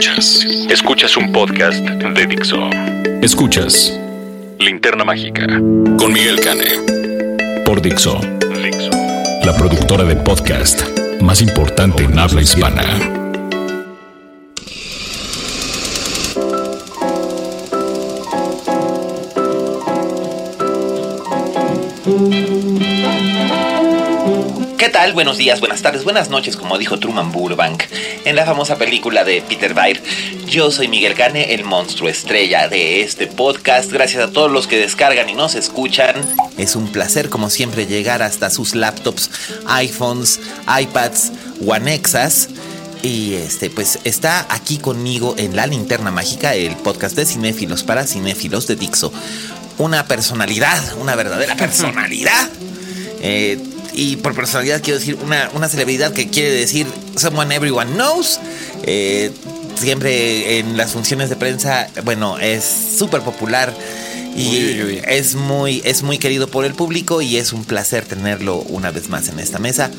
Escuchas. Escuchas un podcast de Dixo. Escuchas Linterna Mágica con Miguel Cane. Por Dixo. Dixo. La productora de podcast más importante en habla hispana. Tal? Buenos días, buenas tardes, buenas noches, como dijo Truman Burbank en la famosa película de Peter Weir. Yo soy Miguel Cane, el monstruo estrella de este podcast. Gracias a todos los que descargan y nos escuchan. Es un placer, como siempre, llegar hasta sus laptops, iPhones, iPads, Onexas. Y este, pues está aquí conmigo en La Linterna Mágica, el podcast de cinéfilos para cinéfilos de Dixo. Una personalidad, una verdadera personalidad. Eh, y por personalidad quiero decir una, una celebridad que quiere decir someone everyone knows. Eh, siempre en las funciones de prensa, bueno, es súper popular y es muy, es muy querido por el público y es un placer tenerlo una vez más en esta mesa.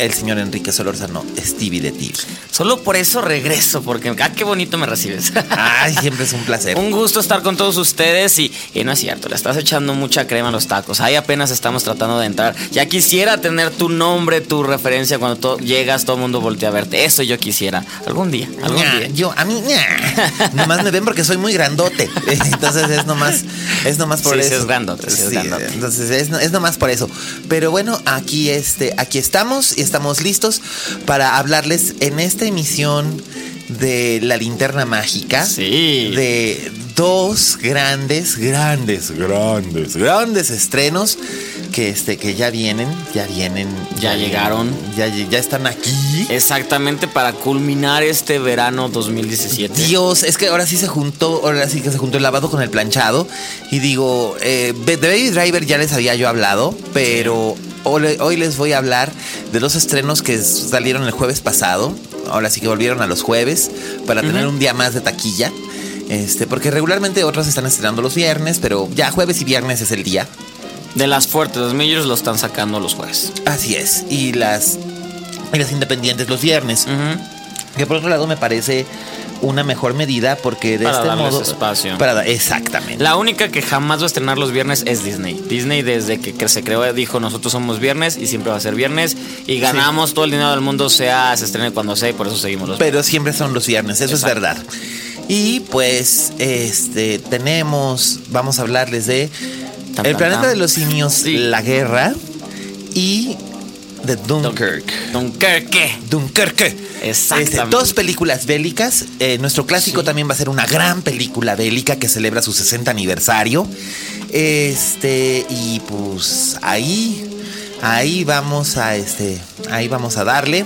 El señor Enrique Solórzano, Stevie de ti. Solo por eso regreso, porque ah, qué bonito me recibes. Ay, siempre es un placer. un gusto estar con todos ustedes y, y, no es cierto, le estás echando mucha crema a los tacos. Ahí apenas estamos tratando de entrar. Ya quisiera tener tu nombre, tu referencia cuando llegas, todo el mundo voltea a verte. Eso yo quisiera. Algún día, algún día. Yo, a mí, ña. nomás me ven porque soy muy grandote. Entonces es nomás, es nomás por Sí, sí eso. es grandote, sí es grandote. Entonces es, es nomás por eso. Pero bueno, aquí, este, aquí estamos y estamos listos para hablarles en esta emisión de la linterna mágica. Sí. De dos grandes, grandes, grandes, grandes estrenos que, este, que ya vienen, ya vienen. Ya llegaron. Ya, ya están aquí. Exactamente para culminar este verano 2017. Dios, es que ahora sí se juntó, ahora sí que se juntó el lavado con el planchado. Y digo, eh, de Baby Driver ya les había yo hablado, pero hoy les voy a hablar de los estrenos que salieron el jueves pasado. Ahora sí que volvieron a los jueves para tener un día más de taquilla. Este, porque regularmente otros están estrenando los viernes, pero ya jueves y viernes es el día. De las fuertes, los majors lo están sacando los jueves. Así es. Y las, y las independientes los viernes. Que por otro lado me parece una mejor medida porque de Para este darles modo. espacio. Para exactamente. La única que jamás va a estrenar los viernes es Disney. Disney desde que, que se creó dijo nosotros somos viernes y siempre va a ser viernes y ganamos todo el dinero del mundo sea se estrene cuando sea y por eso seguimos los Pero siempre son los viernes, eso Exacto. es verdad. Y pues, este, tenemos, vamos a hablarles de Tan, El tan, planeta tan. de los simios, Sí. la guerra y de Dunkirk. Dunkerque. Dunkerque. Exactamente. Este, dos películas bélicas. Eh, nuestro clásico también va a ser una gran película bélica que celebra su 60 aniversario. Este, y pues ahí, ahí vamos a este, ahí vamos a darle.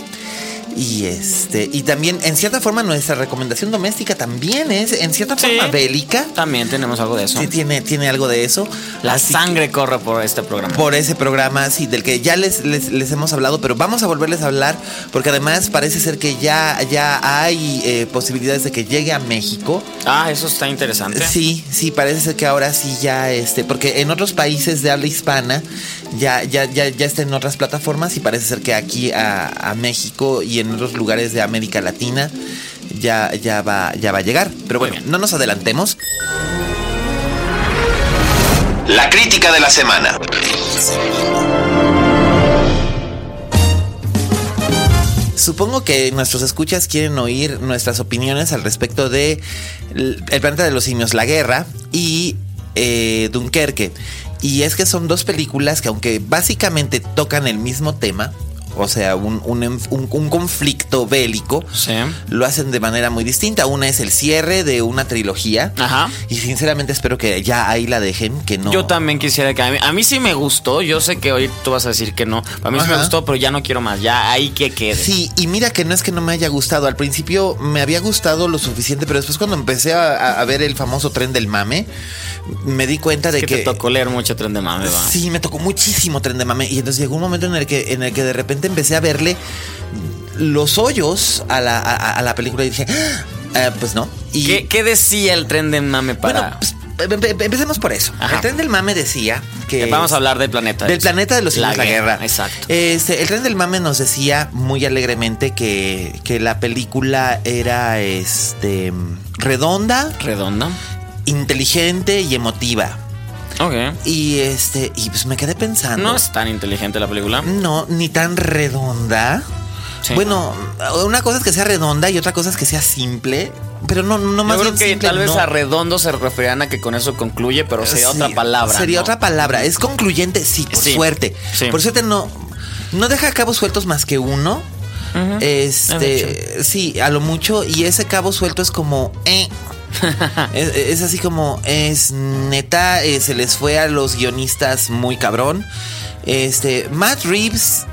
Y este, y también, en cierta forma, nuestra recomendación doméstica también es, en cierta Sí. forma, bélica. También tenemos algo de eso. Sí, tiene, tiene algo de eso. La Así que- sangre corre por este programa. por ese programa, sí, del que ya les, les, les hemos hablado, pero vamos a volverles a hablar porque además parece ser que ya, ya hay eh, posibilidades de que llegue a México. Ah, eso está interesante. Sí, sí, parece ser que ahora sí ya, este, porque en otros países de habla hispana ya, ya, ya, ya está en otras plataformas y parece ser que aquí a, a México y en otros lugares de América Latina ya, ya, va, ya va a llegar. Pero bueno, no nos adelantemos. La crítica de la semana. Supongo que nuestros escuchas quieren oír nuestras opiniones al respecto de El el planeta de los simios, la guerra y eh, Dunkerque. Y es que son dos películas que aunque básicamente tocan el mismo tema, o sea, un, un, un- conflicto bélico, Sí. lo hacen de manera muy distinta. Una es el cierre de una trilogía. Ajá. Y sinceramente espero que ya ahí la dejen, que no. Yo también quisiera que a mí, a mí sí me gustó. Yo sé que hoy tú vas a decir que no. A mí sí me gustó, pero ya no quiero más. Ya ahí que quede. Sí, y mira que no es que no me haya gustado. Al principio me había gustado lo suficiente, pero después cuando empecé a, ver el famoso tren del mame, me di cuenta de que, que. te tocó leer mucho tren de mame, va. Sí, me tocó muchísimo tren de mame. Y entonces llegó un momento en el que, en el que de repente empecé a verle los hoyos a la, a, a la película y dije, "Ah, pues no. Y ¿Qué, qué decía el tren de mame para.? bueno, pues, em- em- empecemos por eso. Ajá. El tren del mame decía que. Eh, Vamos a hablar del planeta. Del planeta de los la, guerra. Exacto. Este, el tren del mame nos decía muy alegremente que, que la película era este redonda, Redonda. inteligente y emotiva. Ok. Y este, y pues me quedé pensando. No es tan inteligente la película. No, ni tan redonda. Sí. Bueno, una cosa es que sea redonda y otra cosa es que sea simple. Pero no, no Yo más creo bien que simple, tal vez no. a redondo se referían a que con eso concluye, pero sería Sí, otra palabra. Sería ¿no? otra palabra. Es concluyente, sí, por Sí, suerte. sí. Por suerte no. No deja cabos sueltos más que uno. Este, sí, a lo mucho. Y ese cabo suelto es como. eh. es, es así como. Es neta. eh, se les fue a los guionistas muy cabrón. Este. Matt Reeves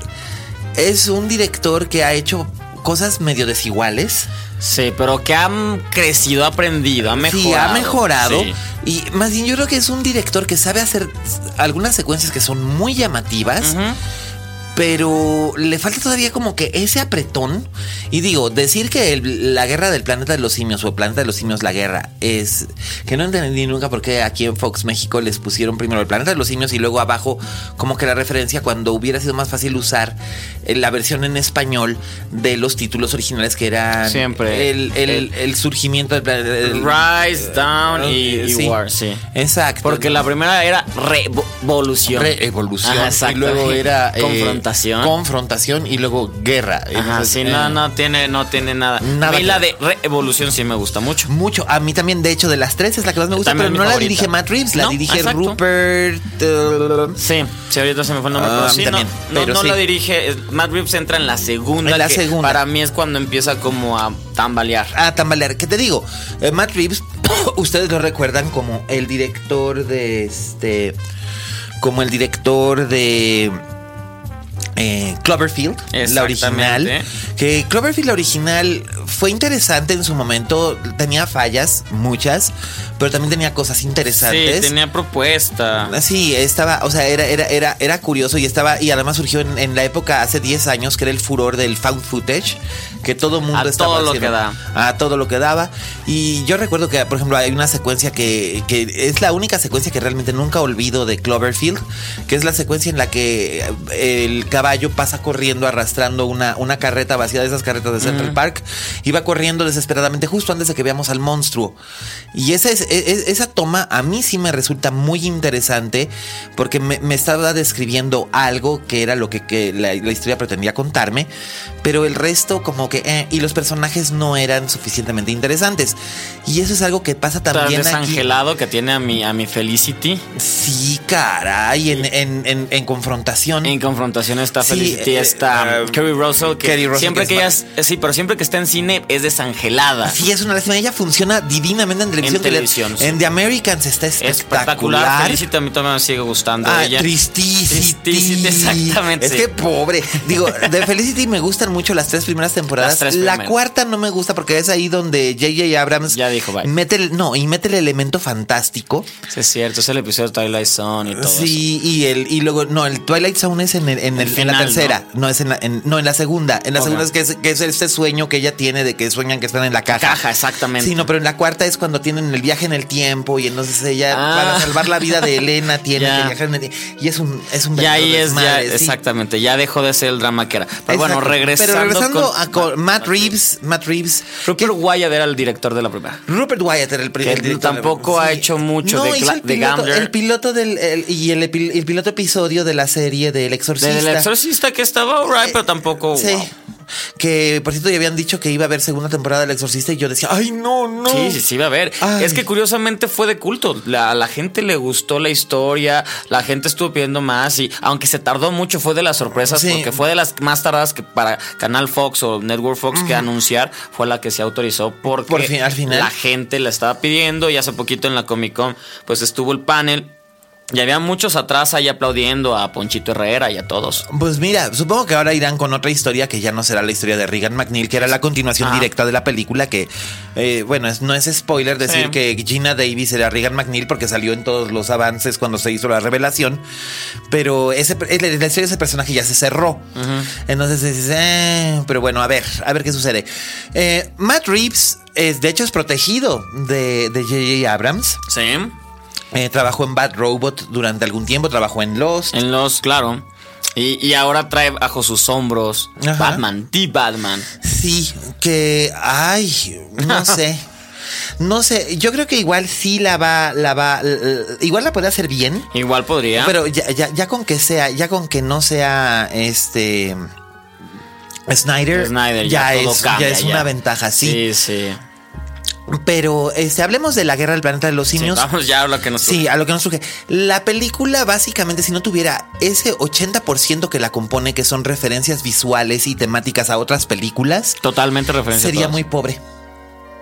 es un director que ha hecho cosas medio desiguales. Sí, pero que han crecido, aprendido, ha mejorado. Sí, ha mejorado. Sí. Y más bien yo creo que es un director que sabe hacer algunas secuencias que son muy llamativas. Pero le falta todavía como que ese apretón. Y digo, decir que el- la guerra del planeta de los simios o el planeta de los simios, la guerra, es que no entendí nunca por qué aquí en Fox México les pusieron primero el planeta de los simios y luego abajo como que la referencia cuando hubiera sido más fácil usar eh, la versión en español de los títulos originales que eran Siempre. el, el- El- el surgimiento del planeta. Rise, Down y, Eh, y sí. War, sí. Exacto. Porque la primera era revolución. Revolución. Exacto. Y luego era eh, confrontación. confrontación y luego guerra. Ajá, sí, eh, no, no tiene, no tiene nada. Nada a mí la de revolución sí me gusta mucho. Mucho. A mí también, de hecho, de las tres es la que más me gusta, También pero no la dirige Matt Reeves, la No, dirige exacto. Rupert. uh, Sí, sí, ahorita se me fue el nombre, pero mí sí, también, no, no, pero no sí. la dirige. es- Matt Reeves entra en la segunda. En la que segunda. Para mí es cuando empieza como a tambalear. a tambalear. ¿Qué te digo? Eh, Matt Reeves, ustedes lo recuerdan como el director de este. Como el director de. Eh, Cloverfield, la original. Que Cloverfield, la original, fue interesante en su momento. Tenía fallas, muchas, pero también tenía cosas interesantes. Sí, tenía propuesta. Sí, estaba, o sea, era, era, era, era curioso y estaba, y además surgió en, en la época hace 10 años, que era el furor del found footage, que todo mundo A estaba todo lo haciendo- que da. A todo lo que daba. Y yo recuerdo que, por ejemplo, hay una secuencia que, que es la única secuencia que realmente nunca olvido de Cloverfield, que es la secuencia en la que el caballo pasa corriendo arrastrando una, una carreta vacía de esas carretas de Central Park, y va corriendo desesperadamente justo antes de que veamos al monstruo. Y esa, es, es- esa toma a mí sí me resulta muy interesante porque me, me estaba describiendo algo que era lo que, que la, la historia pretendía contarme, pero el resto como que... eh, y los personajes no eran suficientemente interesantes. Y eso es algo que pasa Tan también aquí. desangelado que tiene a mi, a mi Felicity. Sí, caray, en, en, en, en confrontación. En confrontación está Sí, Felicity, eh, está eh, Kerry Russell, que Kerry Russell, siempre que ella es- sí, pero siempre que está en cine es desangelada. Sí, es una lástima. Ella funciona divinamente en televisión. En televisión, sí. En The Americans está Espectacular. espectacular. Felicity a mí también me sigue gustando Ah, ella. Tristicity, exactamente. Es que pobre. Digo, de Felicity me gustan mucho las tres primeras temporadas. La cuarta no me gusta porque es ahí donde J.J. Abrams Ya dijo, bye. mete el, no, y mete el elemento fantástico. Sí, es cierto, es el episodio de Twilight Zone y todo Sí, y el, y luego, no, el Twilight Zone es en, el- en, el- El en la tercera. ¿no? es en la, en- no, en la segunda. En la Ok. segunda es que, es que es este sueño que ella tiene de que sueñan que están en la caja. Caja, exactamente. Sí, no, pero en la cuarta es cuando tienen el viaje en el tiempo y entonces ella, Ah. para salvar la vida de Elena, tiene Ya. que viajar en el tiempo. Y es un, es un eso. Y ahí es ya, sí. exactamente, ya dejó de ser el drama que era. Pero bueno, Exacto. regresando, Pero regresando con- a con Matt Reeves, Matt Reeves. Rupert Wyatt era el director de la primera. Rupert Wyatt era el Que primer director. tampoco ha hecho mucho de hizo el de piloto, Gambler. el piloto del el- y el, el piloto episodio de la serie del Exorcista. Del exorcista que estaba alright, pero tampoco. Sí. wow. Que por cierto ya habían dicho que iba a haber segunda temporada del Exorcista y yo decía, ay, no, no. Sí, sí, sí, va a haber. Ay. Es que curiosamente fue de culto. La- a la gente le gustó la historia, la gente estuvo pidiendo más y aunque se tardó mucho, fue de las sorpresas Sí. porque fue de las más tardadas que para Canal Fox o Network Fox que anunciar, fue la que se autorizó porque Por fin, al final. la gente la estaba pidiendo y hace poquito en la Comic Con pues estuvo el panel. Y había muchos atrás ahí aplaudiendo a Ponchito Herrera y a todos. Pues mira, supongo que ahora irán con otra historia que ya no será la historia de Regan McNeil, que era la continuación directa de la película, que, eh, bueno, es- no es spoiler decir Sí. que Gina Davis era Regan McNeil porque salió en todos los avances cuando se hizo la revelación, pero ese, la historia de ese personaje ya se cerró. Entonces dices, eh, pero bueno, a ver, a ver qué sucede. Eh, Matt Reeves, es, de hecho, es protegido de de J.J. Abrams. Sí. Eh, trabajó en Bad Robot durante algún tiempo, trabajó en Lost. En los, claro. Y, y ahora trae bajo sus hombros Ajá. Batman, The Batman. Sí, que, ay, no sé. No sé, yo creo que igual sí la va, la va, igual la puede hacer bien, Igual podría. pero ya, ya, ya con que sea, ya con que no sea este Snyder, Snyder, ya, es, cambia, ya es una ventaja, sí. Sí, sí. Pero este, hablemos de la guerra del planeta de los Sí, simios. vamos ya a lo que nos Sí, a lo que nos surge. La película, básicamente, si no tuviera ese 80% que la compone, que son referencias visuales y temáticas a otras películas, Totalmente referencia. sería muy pobre.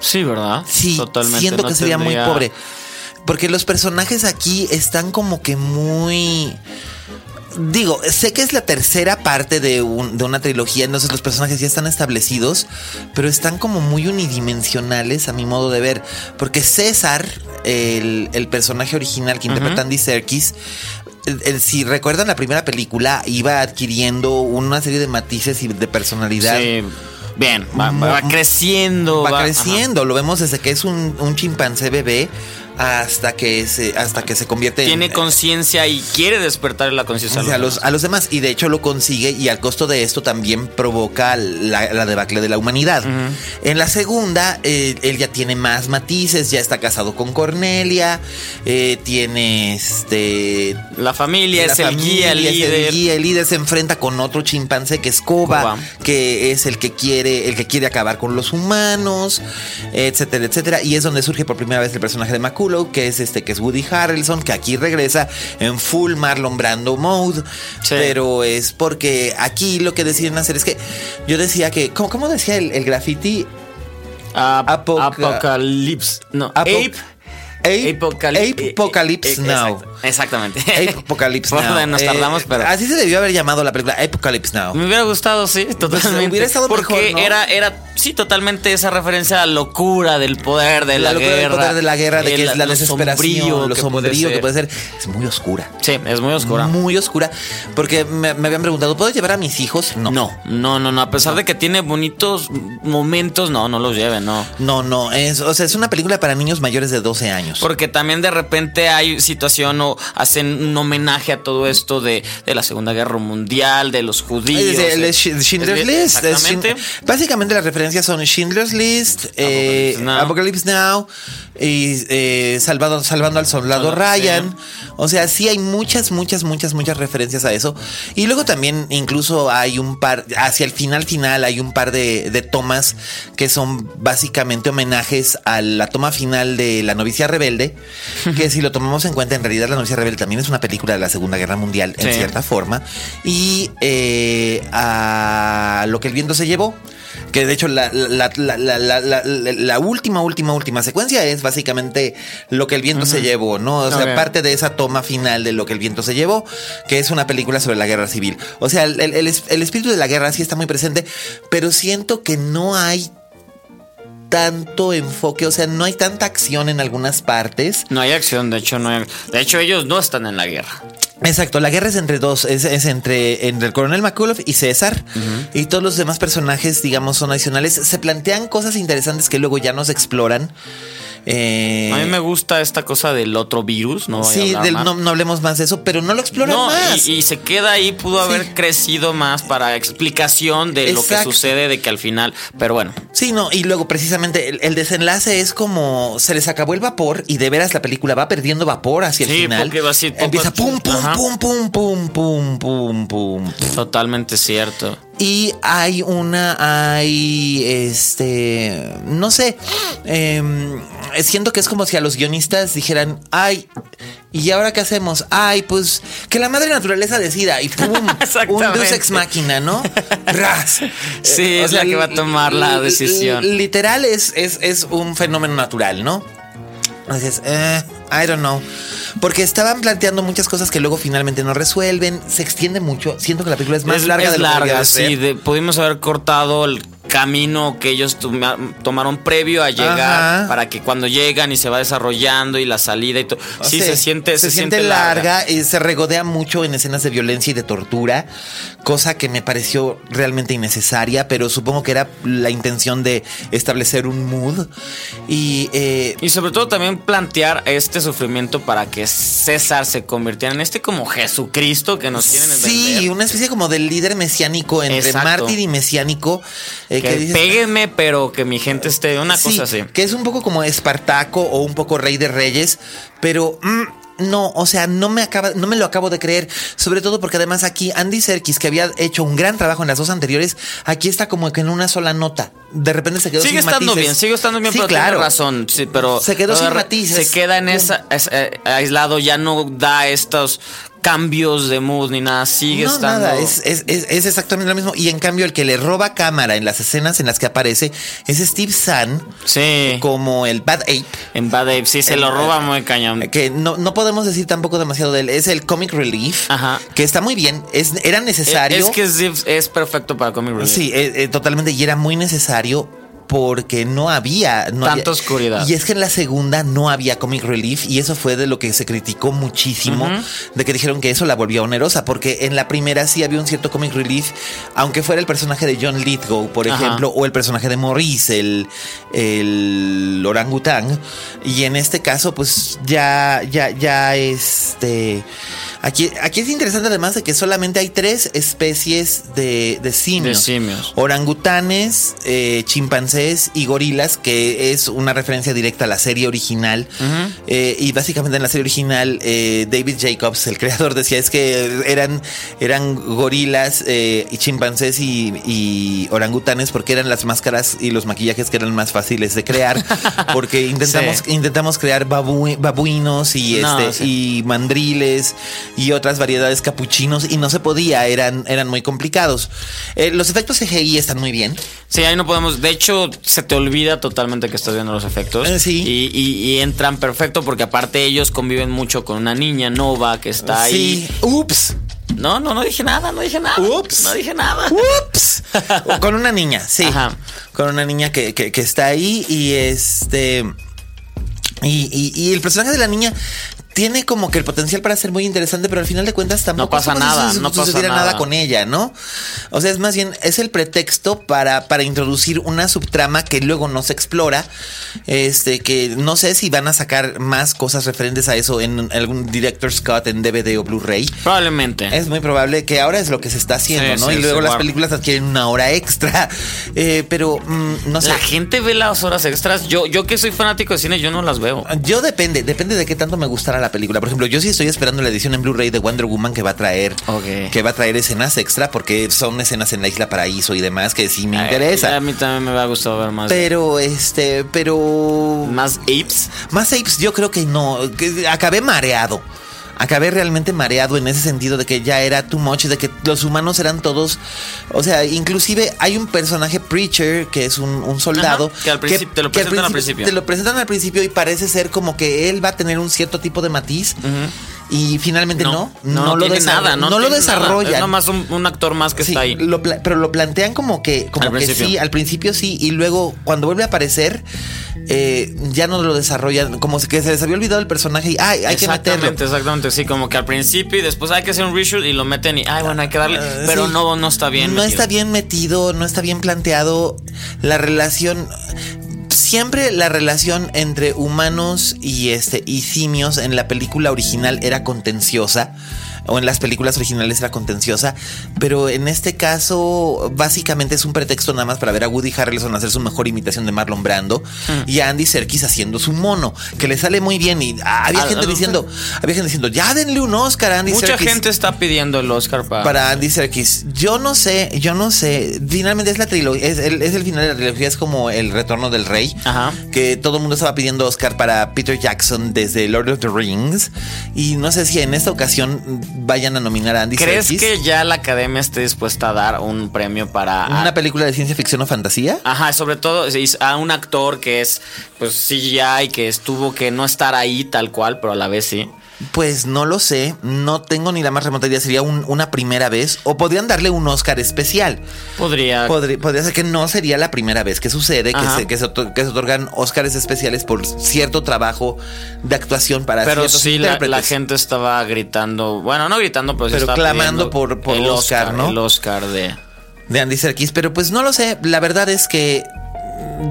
Sí, ¿verdad? Sí, Totalmente. siento no que sería tendría- muy pobre. Porque los personajes aquí están como que muy... Digo, sé que es la tercera parte de, un- de una trilogía, entonces los personajes ya están establecidos, pero están como muy unidimensionales a mi modo de ver. Porque César, el, el personaje original que interpreta Andy Serkis, el- el- si recuerdan la primera película, iba adquiriendo una serie de matices y de personalidad. Sí. Bien, va, va creciendo. va creciendo. Lo vemos desde que es un, un chimpancé bebé hasta que se, hasta que se convierte Tiene en. conciencia y quiere despertar la conciencia a, los, a los demás. Y de hecho lo consigue y al costo de esto también provoca la, la debacle de la humanidad. En la segunda, eh, él ya tiene más matices, ya está casado con Cornelia, eh, tiene este... La familia la es el guía, el familia, es líder. el guía, el líder se enfrenta con otro chimpancé que es Koba, Koba. que es el que quiere, el que quiere acabar con los humanos, etcétera, etcétera. Y es donde surge por primera vez el personaje de Que es este, que es Woody Harrelson, que aquí regresa en full Marlon Brando mode. Sí. Pero es porque aquí lo que deciden hacer es que yo decía que, ¿cómo, cómo decía el, el graffiti? Ap- Apoca- Apocalypse. No, Ape. Ape, Apocali- Ape Apocalypse eh, Now. exacto, Exactamente. Apocalypse Bueno, Now. Nos Eh, tardamos, pero. Así se debió haber llamado la película Apocalypse Now. Me hubiera gustado, sí, totalmente. hubiera estado Porque mejor, ¿no? era, era, sí, totalmente esa referencia a la locura del poder de la, la locura del guerra. poder de la guerra, de que el- es la lo desesperación, sombrío lo que sombrío puede que puede ser. Es muy oscura. Sí, es muy oscura. Muy oscura. Porque me, me habían preguntado, ¿puedo llevar a mis hijos? No. No, no, no, no. A pesar de que tiene bonitos momentos, no, no los lleven, no. No, no. Es, o sea, es una película para niños mayores de 12 años. Porque también de repente hay situación o hacen un homenaje a todo esto de, de la Segunda Guerra Mundial, de los judíos. Es el Sch- Schindler's List. es Exactamente. Schind- básicamente las referencias son Schindler's List, eh, Apocalypse Now. Apocalypse Now y eh, Salvando al Soldado Soldado, Ryan. O sea, sí hay muchas, muchas, muchas, muchas referencias a eso. Y luego también incluso hay un par, hacia el final final hay un par de, de tomas que son básicamente homenajes a la toma final de La novicia rebelde, que si lo tomamos en cuenta, en realidad La novicia rebelde también es una película de la Segunda Guerra Mundial en cierta forma. Y eh, a lo que el viento se llevó. Que de hecho la, última, última, última secuencia es básicamente lo que el viento se llevó, ¿no? O sea, Ok. parte de esa toma final de lo que el viento se llevó, que es una película sobre la guerra civil. O sea, el, el- el es- el espíritu de la guerra sí está muy presente, pero siento que no hay tanto enfoque, o sea, no hay tanta acción en algunas partes. No hay acción, de hecho, no hay. De hecho, ellos no están en la guerra. Exacto, la guerra es entre dos, es, es entre, entre el coronel McCullough y César. Y todos los demás personajes, digamos, son adicionales. Se plantean cosas interesantes que luego ya no se exploran. Eh, A mí me gusta esta cosa del otro virus, no sí, del- no, no hablemos más de eso, pero no lo exploran No, más. y, y se queda ahí, pudo Sí. haber crecido más para explicación de lo que sucede, de que al final, pero bueno, Sí, no, y luego precisamente el, el desenlace es como se les acabó el vapor y de veras la película va perdiendo vapor hacia el Sí, final. porque va así, Empieza pum, pum, Ajá. pum, pum, pum, pum, pum, pum. totalmente cierto. Y hay una, hay, este, no sé, em, siento que es como si a los guionistas dijeran, ay, ¿y ahora qué hacemos? Ay, pues que la madre naturaleza decida y pum, un deus ex máquina, ¿no? Ras. Sí, Eh, es la que va a tomar la decisión. li- Literal es, es, es un fenómeno natural, ¿no? Entonces, eh, I don't know. Porque estaban planteando muchas cosas que luego finalmente no resuelven. Se extiende mucho. Siento que la película es más es larga es de lo que larga, debería ser. sí. de- pudimos haber cortado el camino que ellos toma- tomaron previo a llegar Ajá. para que cuando llegan y se va desarrollando y la salida y todo. Sí, Sí, se siente, se, siente larga, y se regodea mucho en escenas de violencia y de tortura, cosa que me pareció realmente innecesaria, pero supongo que era la intención de establecer un mood. Y eh, Y sobre todo también plantear este sufrimiento para que César se convirtiera en este como Jesucristo que nos quieren sí, vender. una especie como del líder mesiánico entre Exacto. mártir y mesiánico. eh, Que dices, péguenme, pero que mi gente esté. Una Sí, cosa así. Que es un poco como Espartaco o un poco Rey de Reyes, pero mm, no, o sea, no me acaba, no me lo acabo de creer. Sobre todo porque además aquí Andy Serkis, que había hecho un gran trabajo en las dos anteriores, aquí está como que en una sola nota. De repente se quedó Sigue sin estando matices. bien, sigue estando bien, Sí, pero claro. tiene razón. Sí, pero Se quedó sin matices. Se queda en esa es- eh, aislado, ya no da estos cambios de mood ni nada. Sigue no, estando. nada, es, es- es- es exactamente lo mismo. Y en cambio, el que le roba cámara en las escenas en las que aparece es Steve Zahn, Sí. como el Bad Ape. En Bad Ape, sí, se lo roba muy cañón. Que no, no podemos decir tampoco demasiado de él. Es el comic relief. Ajá. Que está muy bien. Es, era necesario. Es que es, es perfecto para Comic Relief. Sí, eh, eh, totalmente. Y era muy necesario porque no había. No Tanta había- oscuridad. Y es que en la segunda no había comic relief. Y eso fue de lo que se criticó muchísimo. De que dijeron que eso la volvía onerosa. Porque en la primera sí había un cierto comic relief. Aunque fuera el personaje de John Lithgow, por Ajá. ejemplo. O el personaje de Maurice, el, el orangután. Y en este caso, pues ya, ya, ya este. Aquí, aquí es interesante además de que solamente hay tres especies de, de simios. De simios. Orangutanes, eh, chimpancés y gorilas, que es una referencia directa a la serie original. Eh, y básicamente en la serie original, eh, David Jacobs, el creador, decía es que eran, eran gorilas eh, y chimpancés y, y orangutanes porque eran las máscaras y los maquillajes que eran más fáciles de crear. Porque intentamos, Sí. intentamos crear babu- babuinos y, No, este, sí. y mandriles y otras variedades capuchinos y no se podía, eran, eran muy complicados. Eh, los efectos CGI están muy bien. Sí, ahí no podemos. De hecho, se te olvida totalmente que estás viendo los efectos. Eh, sí. Y, y- y entran perfecto porque aparte ellos conviven mucho con una niña Nova que está ahí. Sí. Ups. No, no, no dije nada, no dije nada. Ups. No dije nada. Ups. Con una niña, sí. Ajá. Con una niña que, que- que está ahí y este. Y, y- y el personaje de la niña tiene como que el potencial para ser muy interesante, pero al final de cuentas tampoco pasa como si nada, no pasa sucediera nada. nada con ella, ¿no? O sea, es más bien, es el pretexto para, para introducir una subtrama que luego no se explora. Este, que no sé si van a sacar más cosas referentes a eso en algún director's cut en DVD o Blu-ray. Probablemente. Es muy probable que ahora es lo que se está haciendo, Sí, ¿no? sí, y luego las películas adquieren una hora extra. Eh, pero mm, no sé. La gente ve las horas extras. Yo, yo que soy fanático de cine, yo no las veo. Yo depende, depende de qué tanto me gustara la película. Por ejemplo, yo sí estoy esperando la edición en Blu-ray de Wonder Woman que va a traer, que va a traer escenas extra porque son escenas en la Isla Paraíso y demás que sí me Ay, interesa. A mí también me va a gustar ver más. Pero este, pero más apes. Más apes, yo creo que no. que acabé mareado. Acabé realmente mareado en ese sentido de que ya era too much, de que los humanos eran todos. O sea, inclusive hay un personaje Preacher que es un, un soldado. Ajá, que al principio- te lo presentan al principio. Te lo presentan al principio y parece ser como que él va a tener un cierto tipo de matiz. Y finalmente no. no, lo tiene nada. No, no lo tiene desarrollan. Es nomás un, un actor más que Sí, está ahí. lo pero lo plantean como que, como Al que principio. sí, al principio sí, y luego cuando vuelve a aparecer, eh, ya no lo desarrollan, como que se les había olvidado el personaje y ay, hay que meterlo. Exactamente, exactamente, sí, como que al principio y después hay que hacer un reshoot y lo meten y, ay, bueno, hay que darle, Ah, pero sí. no, no está bien. No metido. está bien metido, no está bien planteado. La relación. Siempre la relación entre humanos y este y simios en la película original era contenciosa o en las películas originales era contenciosa, pero en este caso básicamente es un pretexto nada más para ver a Woody Harrelson hacer su mejor imitación de Marlon Brando y a Andy Serkis haciendo su mono, que le sale muy bien y ah, había gente diciendo, había gente diciendo, ya denle un Oscar a Andy Mucha Serkis. gente está pidiendo el Oscar para. Para Andy Serkis, yo no sé, yo no sé. Finalmente es la trilogía, es el, es el final de la trilogía, es como el retorno del rey. Ajá. Que todo el mundo estaba pidiendo Oscar para Peter Jackson desde Lord of the Rings. Y no sé si en esta ocasión vayan a nominar a Andy ¿Crees Serkis. que ya la academia esté dispuesta a dar un premio para. ¿Una película de ciencia ficción o fantasía? Ajá, sobre todo a un actor que es pues CGI que estuvo que no estar ahí tal cual, pero a la vez sí. Pues no lo sé, no tengo ni la más remota idea. Sería un- una primera vez o podrían darle un Oscar especial. Podría. Podría, podría ser que no sería la primera vez que sucede, que se, que, se, otor- que se otorgan Óscares especiales por cierto trabajo de actuación para pero sí, la, gente estaba gritando, bueno, no gritando, pero, sí Pero clamando por- por el Oscar, ¿no? El Oscar de... De Andy Serkis, pero pues no lo sé. La verdad es que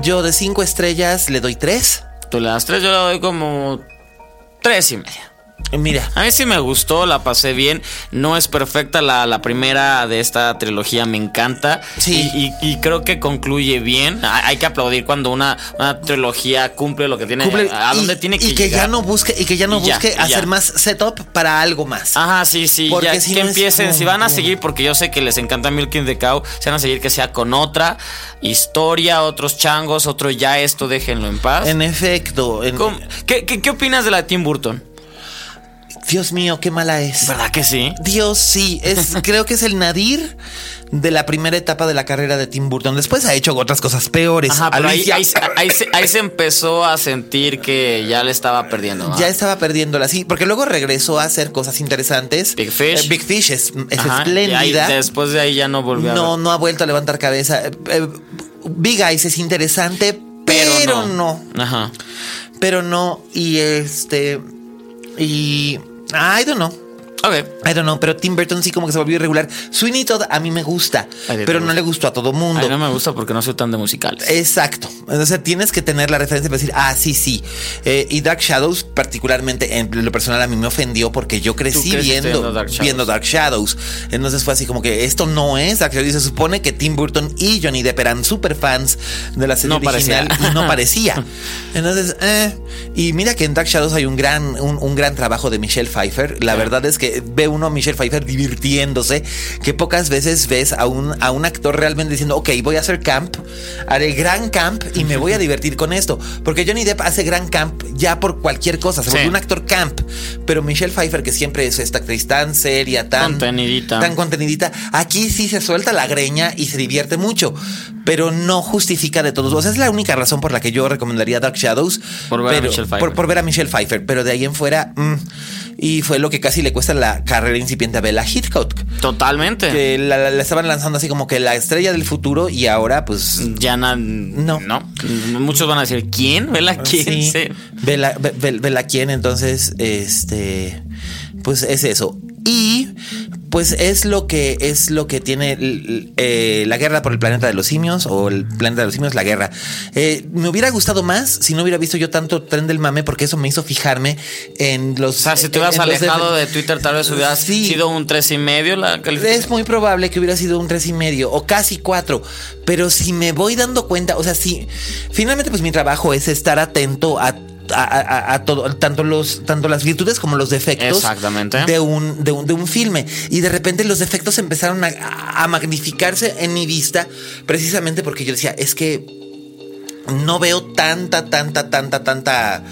yo de cinco estrellas le doy tres. Tú le das tres, yo le doy como tres y media. Mira, A mí sí me gustó, la pasé bien. No es perfecta la, la primera de esta trilogía, me encanta. Sí. Y, y- y creo que concluye bien. Hay, que aplaudir cuando una, una trilogía cumple lo que tiene. cumple- a dónde y, tiene que y que llegar. ya no busque y que ya no ya, busque ya. hacer más setup para algo más. Ajá, sí, sí. Porque ya si que no empiecen, si van a seguir, porque yo sé que les encanta Milking the Cow, se van a seguir que sea con otra historia, otros changos, otro ya esto, déjenlo en paz. En efecto, en- ¿Cómo- ¿Qué, qué, qué opinas de la de Tim Burton? Dios mío, qué mala es. ¿Verdad que sí? Dios, sí, es, creo que es el nadir de la primera etapa de la carrera de Tim Burton. Después ha hecho otras cosas peores. Ajá, pero ahí, Alicia- ahí, ahí se, ahí se empezó a sentir que ya le estaba perdiendo. ¿no? Ya estaba perdiéndola, sí, porque luego regresó a hacer cosas interesantes. Big Fish. Eh, Big Fish es, es Ajá, espléndida. después de ahí ya no volvió a no, ver. no ha vuelto a levantar cabeza. Eh, eh, Big Eyes es interesante, pero, no. Ajá. Pero no. Y este. Y. I don't know. Ok. I don't know, pero Tim Burton sí como que se volvió irregular. Sweeney Todd a mí me gusta, pero no le gustó a todo mundo. A mí no me gusta porque no soy tan de musicales. Exacto. O sea, tienes que tener la referencia para decir, ah, sí, sí. Eh, y Dark Shadows, particularmente en lo personal, a mí me ofendió porque yo crecí viendo, viendo Dark Shadows. viendo Dark Shadows. Entonces fue así como que esto no es Dark Shadows. Y se supone que Tim Burton y Johnny Depp eran super fans de la serie No parecía. original y no parecía. Entonces, eh. Y mira que en Dark Shadows hay un gran, un, un gran trabajo de Michelle Pfeiffer. La verdad es que ve uno a Michelle Pfeiffer divirtiéndose, que pocas veces ves a un, a un actor realmente diciendo, ok, voy a hacer camp, haré gran camp y me voy a divertir con esto. Porque Johnny Depp hace gran camp ya por cualquier cosa, se Sí. un actor camp. Pero Michelle Pfeiffer, que siempre es esta actriz tan seria, tan Contenidita. tan contenidita, aquí sí se suelta la greña y se divierte mucho, pero no justifica de todos. O sea, es la única razón por la que yo recomendaría Dark Shadows. Por ver a pero- Michelle Pfeiffer. Por, por ver a Michelle Pfeiffer, pero de ahí en fuera. mm, y fue lo que casi le cuesta la carrera incipiente a Bella Hitchcock. Totalmente. Que la, la- la estaban lanzando así como que la estrella del futuro y ahora pues... Ya na- No. no. Muchos van a decir, ¿quién? ¿Vela quién? Sí, Sí. Vela, ve- ve- vela quién, entonces, este, pues es eso. Y pues es lo que es lo que tiene eh, la guerra por el planeta de los simios o el planeta de los simios, la guerra. Eh, me hubiera gustado más si no hubiera visto yo tanto tren del mame porque eso me hizo fijarme en los. O sea, si te hubieras alejado de Twitter, tal vez hubieras Sí. sido un tres y medio la. Es muy probable que hubiera sido un tres y medio o casi cuatro. Pero si me voy dando cuenta, o sea, si finalmente, pues mi trabajo es estar atento a. A, a- a todo, tanto los, tanto las virtudes como los defectos Exactamente. de un, de un, de un filme. Y de repente los defectos empezaron a, a magnificarse en mi vista, precisamente porque yo decía, es que no veo tanta, tanta, tanta, tanta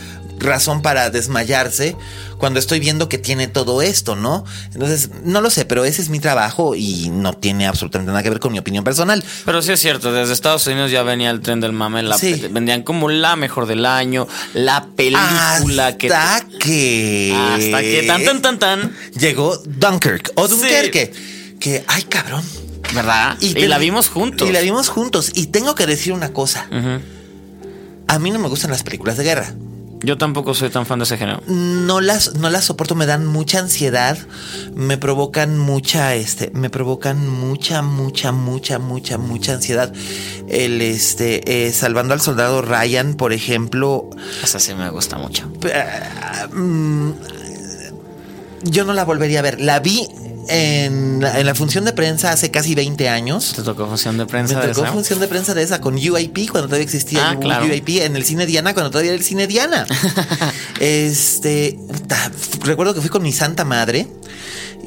razón para desmayarse cuando estoy viendo que tiene todo esto, ¿no? Entonces, no lo sé, pero ese es mi trabajo y no tiene absolutamente nada que ver con mi opinión personal. Pero sí es cierto, desde Estados Unidos ya venía el tren del mame, la Sí. vendían como la mejor del año, la película que hasta que... hasta que tan tan tan tan, Llegó Dunkirk o Sí. Dunkerque. Que, ay, cabrón. ¿verdad? Y, te- la vimos juntos. Y la vimos juntos. Y tengo que decir una cosa. A mí no me gustan las películas de guerra. Yo tampoco soy tan fan de ese género. No las, no las soporto, me dan mucha ansiedad, me provocan mucha, este, me provocan mucha, mucha, mucha, mucha, mucha ansiedad. El, este, eh, salvando al soldado Ryan, por ejemplo. Esa sí me gusta mucho. eh, mm, yo no la volvería a ver. La vi en, la- en la función de prensa hace casi 20 años. ¿Te tocó función de Me prensa de tocó esa? función de prensa de esa con UIP cuando todavía existía Ah, U- claro. UIP en el cine Diana cuando todavía era el cine Diana. este, recuerdo que fui con mi santa madre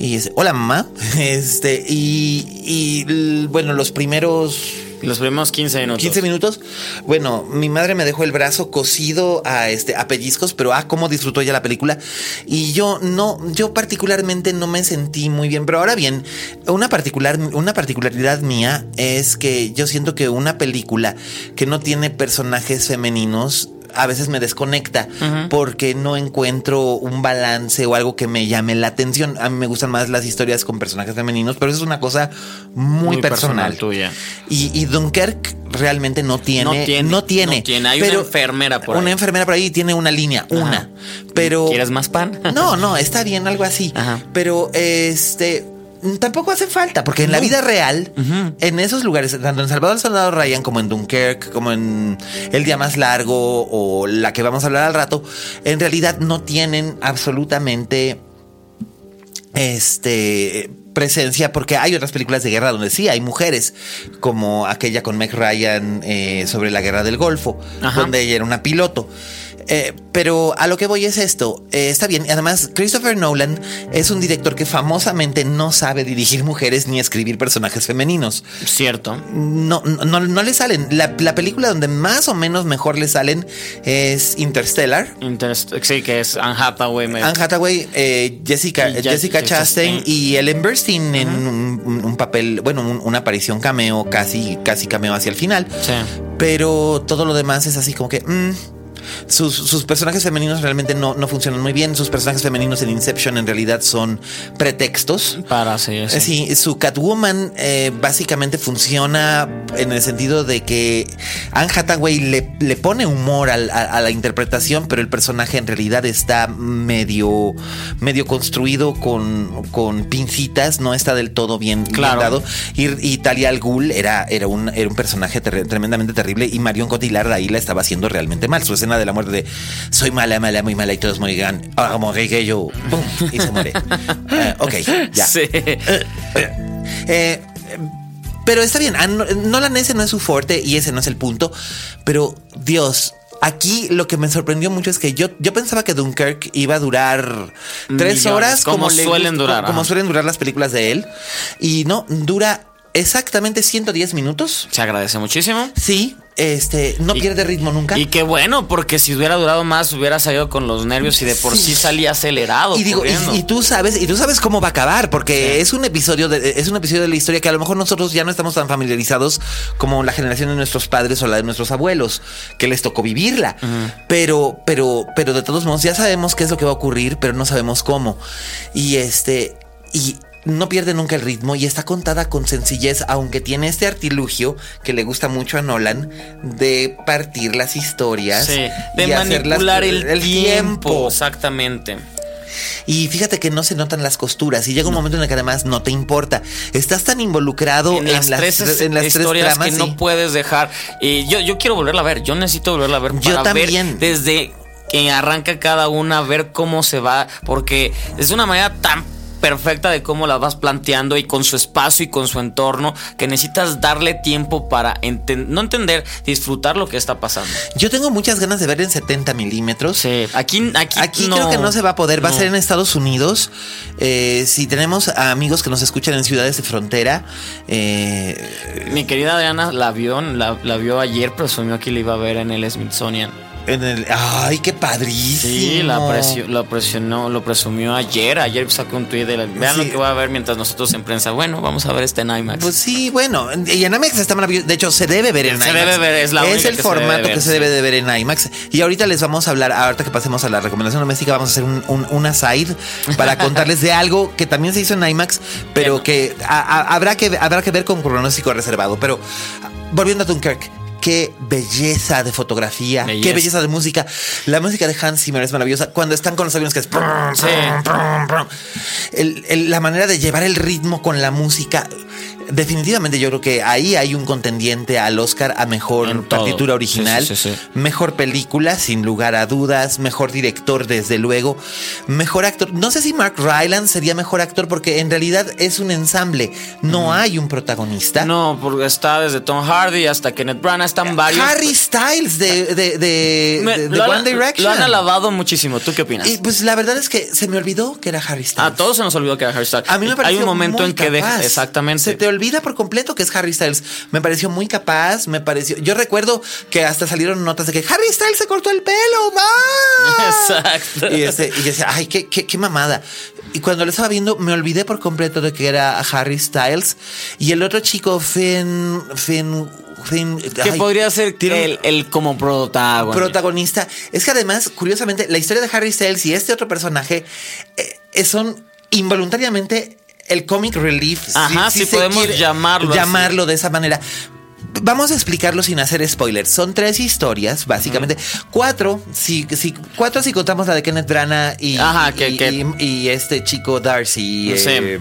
y es, hola mamá, este y, y bueno los primeros Los primeros 15 minutos. 15 minutos. Bueno, mi madre me dejó el brazo cosido a este a pellizcos, pero ah, cómo disfrutó ella la película. Y yo no, yo particularmente no me sentí muy bien. Pero ahora bien, una particular, una particularidad mía es que yo siento que una película que no tiene personajes femeninos a veces me desconecta porque no encuentro un balance o algo que me llame la atención. A mí me gustan más las historias con personajes femeninos, pero eso es una cosa muy, Muy personal personal. tuya. Y, y Dunkirk realmente no tiene. No tiene, No tiene. no tiene. Hay una enfermera por Una ahí. enfermera por ahí tiene una línea, una. Pero. ¿Quieres más pan? No, no, está bien, algo así. Ajá. Pero este. Tampoco hace falta, porque en la vida real, en esos lugares, tanto en Salvador al Soldado Ryan como en Dunkirk, como en El Día Más Largo o la que vamos a hablar al rato, en realidad no tienen absolutamente este presencia porque hay otras películas de guerra donde sí hay mujeres como aquella con Meg Ryan eh, sobre la guerra del Golfo Ajá. donde ella era una piloto Eh, pero a lo que voy es esto eh, está bien además Christopher Nolan es un director que famosamente no sabe dirigir mujeres ni escribir personajes femeninos Cierto. no, no, no le salen la, la película donde más o menos mejor le salen es Interstellar Interest- sí, que es Anne Hathaway. me- Anne Hathaway, eh, Jessica, Je- Jessica Chastain y Ellen Burstyn en un, un- un papel, bueno, un- una aparición cameo, casi, casi cameo hacia el final. Sí. Pero todo lo demás es así como que. mm, sus, sus personajes femeninos realmente no, no funcionan muy bien. Sus personajes femeninos en Inception en realidad son pretextos. Para sí, sí. Sí, su Catwoman eh, básicamente funciona en el sentido de que Anne Hathaway le, le pone humor al- a, a la interpretación, pero el personaje en realidad está medio, medio construido con, con pincitas, no está del todo bien, bien Claro. dado. Y, y Talia al Ghul era, era, un, era un personaje ter- tremendamente terrible y Marion Cotillard ahí la estaba haciendo realmente mal. Su escena de la muerte de soy mala, mala, muy mala y todos morirán. Ahora moriré yo. ¡Pum! Y se muere. Eh, ok, ya. Sí. Eh, pero está bien, a No- Nolan ese no es su fuerte y ese no es el punto. Pero Dios, aquí lo que me sorprendió mucho es que yo, yo pensaba que Dunkirk iba a durar tres Millones, horas como le suelen gusta- durar, como suelen durar las películas de él. Y no, dura exactamente 110 minutos. Se agradece muchísimo. Sí, este, no Y- pierde ritmo nunca. Y qué bueno, porque si hubiera durado más, hubiera salido con los nervios y de por sí, Sí. salía acelerado. Y digo, y tú sabes, y tú sabes cómo va a acabar, porque es un episodio de, es un episodio de la historia que a lo mejor nosotros ya no estamos tan familiarizados como la generación de nuestros padres o la de nuestros abuelos, que les tocó vivirla. Pero, pero, pero de todos modos, ya sabemos qué es lo que va a ocurrir, pero no sabemos cómo. Y este, y no pierde nunca el ritmo y está contada con sencillez, aunque tiene este artilugio que le gusta mucho a Nolan de partir las historias. Sí, de y manipular el, tiempo. Exactamente. Y fíjate que no se notan las costuras y llega un momento en el que además no te importa. Estás tan involucrado En en, las, las, tres tre- en las tres historias tramas. que no puedes dejar. Y yo, yo quiero volverla a ver. Yo necesito volverla a ver Yo para también. ver desde que arranca cada una, ver cómo se va. Porque es una manera tan perfecta de cómo la vas planteando y con su espacio y con su entorno que necesitas darle tiempo para enten- no entender, disfrutar lo que está pasando. Yo tengo muchas ganas de ver en 70 milímetros. Sí, aquí, aquí, Aquí creo que no se va a poder, va a no. ser en Estados Unidos. Eh, si tenemos a amigos que nos escuchan en ciudades de frontera, eh, Mi querida Adriana la vio, la, la vio ayer, presumió que la iba a ver en el Smithsonian. En el, ay, qué padrísimo. Sí, la, presio- la presionó, lo presumió ayer. Ayer sacó un tweet de la, vean Sí. lo que voy a ver mientras nosotros en prensa. Bueno, vamos a ver este en IMAX. Pues sí, bueno, y en IMAX está maravilloso. De hecho, se debe ver en Se IMAX. debe ver, es la única el que se debe formato ver, que se debe de ver en IMAX. Y ahorita les vamos a hablar, ahorita que pasemos a la recomendación doméstica, vamos a hacer un, un, aside para contarles de algo que también se hizo en IMAX, pero que a- a- habrá que habrá que ver con pronóstico reservado. Pero volviendo a Dunkirk. Qué belleza de fotografía, qué Belleza. belleza de música. La música de Hans Zimmer es maravillosa. Cuando están con los aviones que es... Sí. El- el- la manera de llevar el ritmo con la música. Definitivamente yo creo que ahí hay un contendiente al Oscar a mejor partitura original, Sí, sí, sí, sí. mejor película, sin lugar a dudas, mejor director, desde luego, mejor actor. No sé si Mark Rylance sería mejor actor porque en realidad es un ensamble, no hay un protagonista. No, porque está desde Tom Hardy hasta Kenneth Branagh, están varios. Harry Styles de, de, de- Me- de- de lo, One han, Direction. lo han alabado muchísimo. ¿Tú qué opinas? Y pues la verdad es que se me olvidó que era Harry Styles. A todos se nos olvidó que era Harry Styles. A mí me Hay pareció un momento muy en que deja. Exactamente. Se te olvida por completo que es Harry Styles. Me pareció muy capaz, me pareció. Yo recuerdo que hasta salieron notas de que Harry Styles se cortó el pelo, ¡ma! Exacto. Y, este, y decía, ay, qué, qué, qué mamada. Y cuando lo estaba viendo, me olvidé por completo de que era Harry Styles. Y el otro chico, Finn. Finn. Que podría ser el, el como protagonista. protagonista. Es que además, curiosamente, la historia de Harry Styles y este otro personaje eh, son involuntariamente el comic relief. Ajá, sí se podemos llamarlo así. Llamarlo de esa manera. Vamos a explicarlo sin hacer spoilers. Son tres historias, básicamente. Cuatro, si, si, cuatro si contamos la de Kenneth Branagh y, Ajá, que- y, que- y- y este chico Darcy. Sí. eh,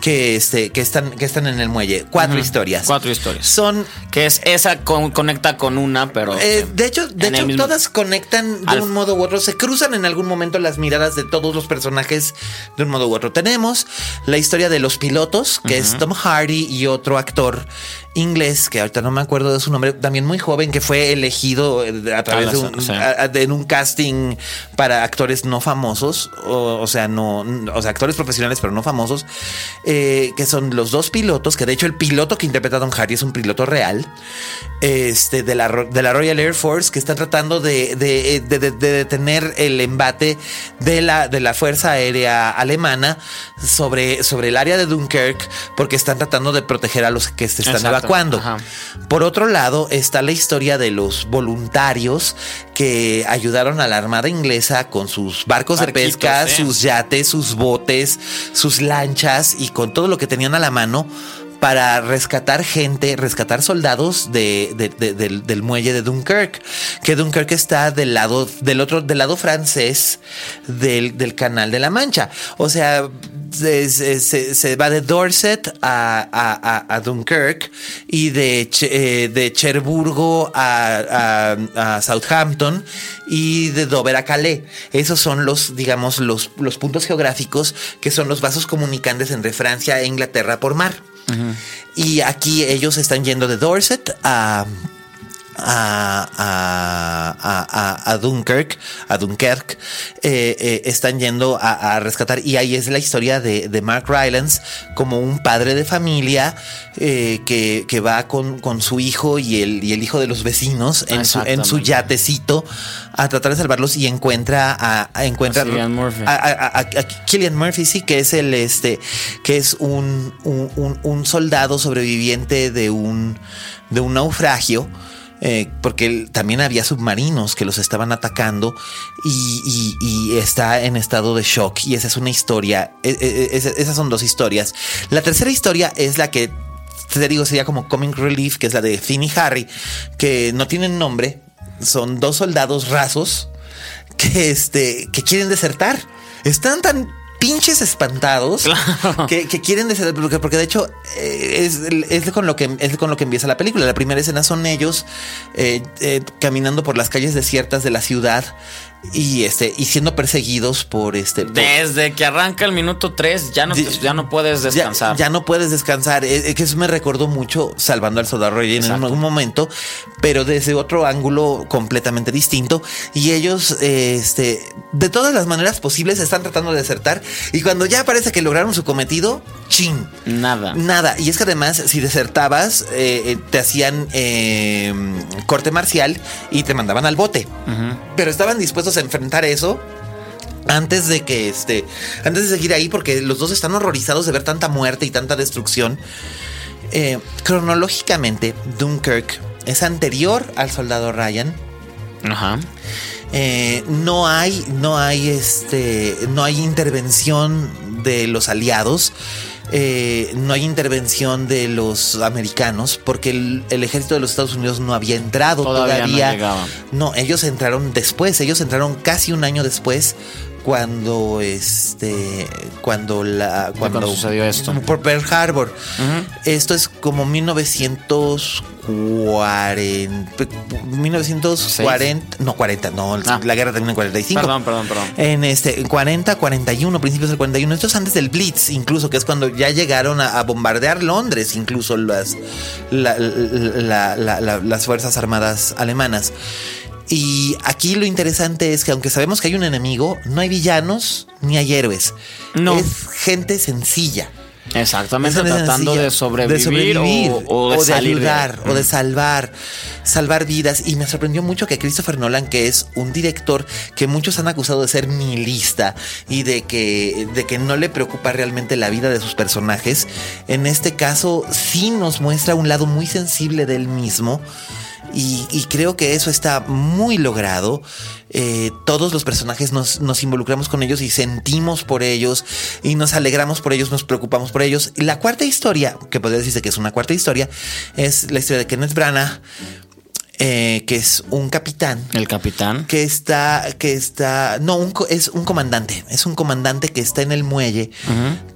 que, este, que, están, que están en el muelle. Cuatro historias. cuatro historias. Son Que es esa con- conecta con una, pero. eh, de hecho, de hecho mismo- todas conectan de Al- un modo u otro. Se cruzan en algún momento las miradas de todos los personajes de un modo u otro. Tenemos la historia de los pilotos, que es Tom Hardy y otro actor inglés, que ahorita no me acuerdo de su nombre, también muy joven, que fue elegido eh, a través Ah, de un, sí. a- a- de- en un casting para actores no famosos, o, o sea, no, o sea, actores profesionales, pero no famosos, eh, que son los dos pilotos, que de hecho el piloto que interpreta a Don Hardy es un piloto real, este, de la, de la Royal Air Force, que están tratando de, de- de- de- de detener el embate de la, de la Fuerza Aérea Alemana sobre, sobre el área de Dunkirk, porque están tratando de proteger a los que se están Exacto, evacuando. ajá. Por otro lado, está la historia de los voluntarios que ayudaron a la Armada inglesa con sus barcos de pesca, ¿eh? sus yates, sus botes, sus lanchas y con todo lo que tenían a la mano para rescatar gente, rescatar soldados de, de- de- del, muelle de Dunkirk, que Dunkirk está del lado, del otro, del lado francés del, canal de la Mancha. O sea, se, va de Dorset a, a- a- Dunkirk y de, eh, de Cherburgo a- a Southampton y de Dover a Calais. Esos son los, digamos, los, los puntos geográficos que son los vasos comunicantes entre Francia e Inglaterra por mar. Y aquí ellos están yendo de Dorset a, a, a, a- a- a Dunkirk, a Dunkerque, eh, eh, están yendo a, a rescatar. Y ahí es la historia de, de Mark Rylance como un padre de familia eh, que, que va con, con su hijo y el, y el hijo de los vecinos en su, en su yatecito a tratar de salvarlos y encuentra a, encuentra Cillian Murphy. a Killian Murphy, sí, que es el este, que es un, un, un- un soldado sobreviviente de un, de un naufragio. Eh, porque también había submarinos que los estaban atacando y, está en estado de shock. Y esa es una historia. e- e- e- esa- esas son dos historias. La tercera historia es la que te digo, sería como Comic Relief, que es la de Finn Harry, que no tienen nombre. Son dos soldados rasos que, este, que quieren desertar. Están tan pinches espantados Claro. que, que quieren porque, porque de hecho eh, es, es con lo que es con lo que empieza la película. La primera escena son ellos eh, eh, caminando por las calles desiertas de la ciudad y este y siendo perseguidos por este por- Desde que arranca el minuto 3, ya no, Di- ya no puedes descansar. Ya, no puedes descansar. Es, es que eso me recordó mucho Salvando al Soldado Ryan en algún momento, pero desde otro ángulo completamente distinto. Y ellos, este, de todas las maneras posibles, están tratando de desertar. Y cuando ya parece que lograron su cometido, chin. Nada. Nada. Y es que además, si desertabas, eh, eh, te hacían eh, corte marcial y te mandaban al bote. Pero estaban dispuestos a enfrentar eso antes de que este, antes de seguir ahí, porque los dos están horrorizados de ver tanta muerte y tanta destrucción. Eh, cronológicamente, Dunkirk es anterior al soldado Ryan. Ajá. Eh, no hay, no hay este, no hay intervención de los aliados. Eh, no hay intervención de los americanos porque el, el ejército de los Estados Unidos no había entrado Todavía no todavía. llegaba. no, ellos entraron después, ellos entraron casi un año después cuando este cuando la cuando, cuando sucedió esto. por Pearl Harbor. Esto es como 1940 1940, no 40, no, Ah. la guerra termina en 45. Perdón, perdón, perdón. En este 40, 41, principios del 41. Esto es antes del Blitz, incluso, que es cuando ya llegaron a, a bombardear Londres, incluso las, la- la- la- la- las Fuerzas Armadas alemanas. Y aquí lo interesante es que aunque sabemos que hay un enemigo, no hay villanos ni hay héroes. No. Es gente sencilla. Exactamente, tratando sencilla. de sobrevivir, o, o de, salir ayudar o de Mm. salvar, salvar vidas. Y me sorprendió mucho que Christopher Nolan, que es un director que muchos han acusado de ser nihilista y de que, de que no le preocupa realmente la vida de sus personajes, en este caso sí nos muestra un lado muy sensible de él mismo. Y, creo que eso está muy logrado. Eh, todos los personajes nos, nos involucramos con ellos y sentimos por ellos y nos alegramos por ellos, nos preocupamos por ellos. Y la cuarta historia, que podría decirse que es una cuarta historia, es la historia de Kenneth Branagh, eh, que es un capitán El capitán. que está, que está, no, un es un comandante, es un comandante que está en el muelle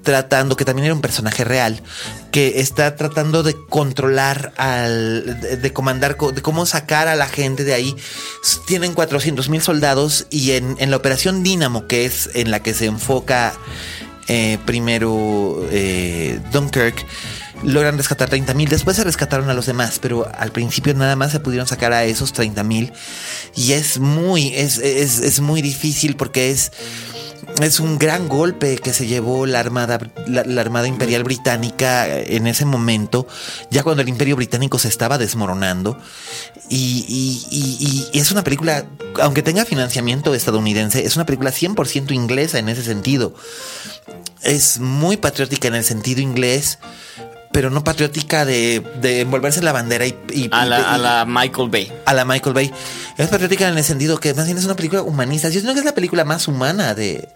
tratando, que también era un personaje real, que está tratando de controlar al, de, de comandar, co- de cómo sacar a la gente de ahí. Tienen 400 mil soldados y en, en la operación Dínamo, que es en la que se enfoca eh, primero eh, Dunkirk, logran rescatar 30 mil. Después se rescataron a los demás, pero al principio nada más se pudieron sacar a esos 30 mil. Y es muy, es, es, es muy difícil porque es, es un gran golpe que se llevó la Armada, la, la Armada Imperial Británica en ese momento, ya cuando el Imperio Británico se estaba desmoronando. Y, y- y- y es una película, aunque tenga financiamiento estadounidense, es una película 100% inglesa en ese sentido. Es muy patriótica en el sentido inglés, pero no patriótica de, de envolverse en la bandera y, y- A la, a y- la Michael Bay. a la Michael Bay. Es patriótica en el sentido que más bien es una película humanista. Yo creo que es la película más humana de,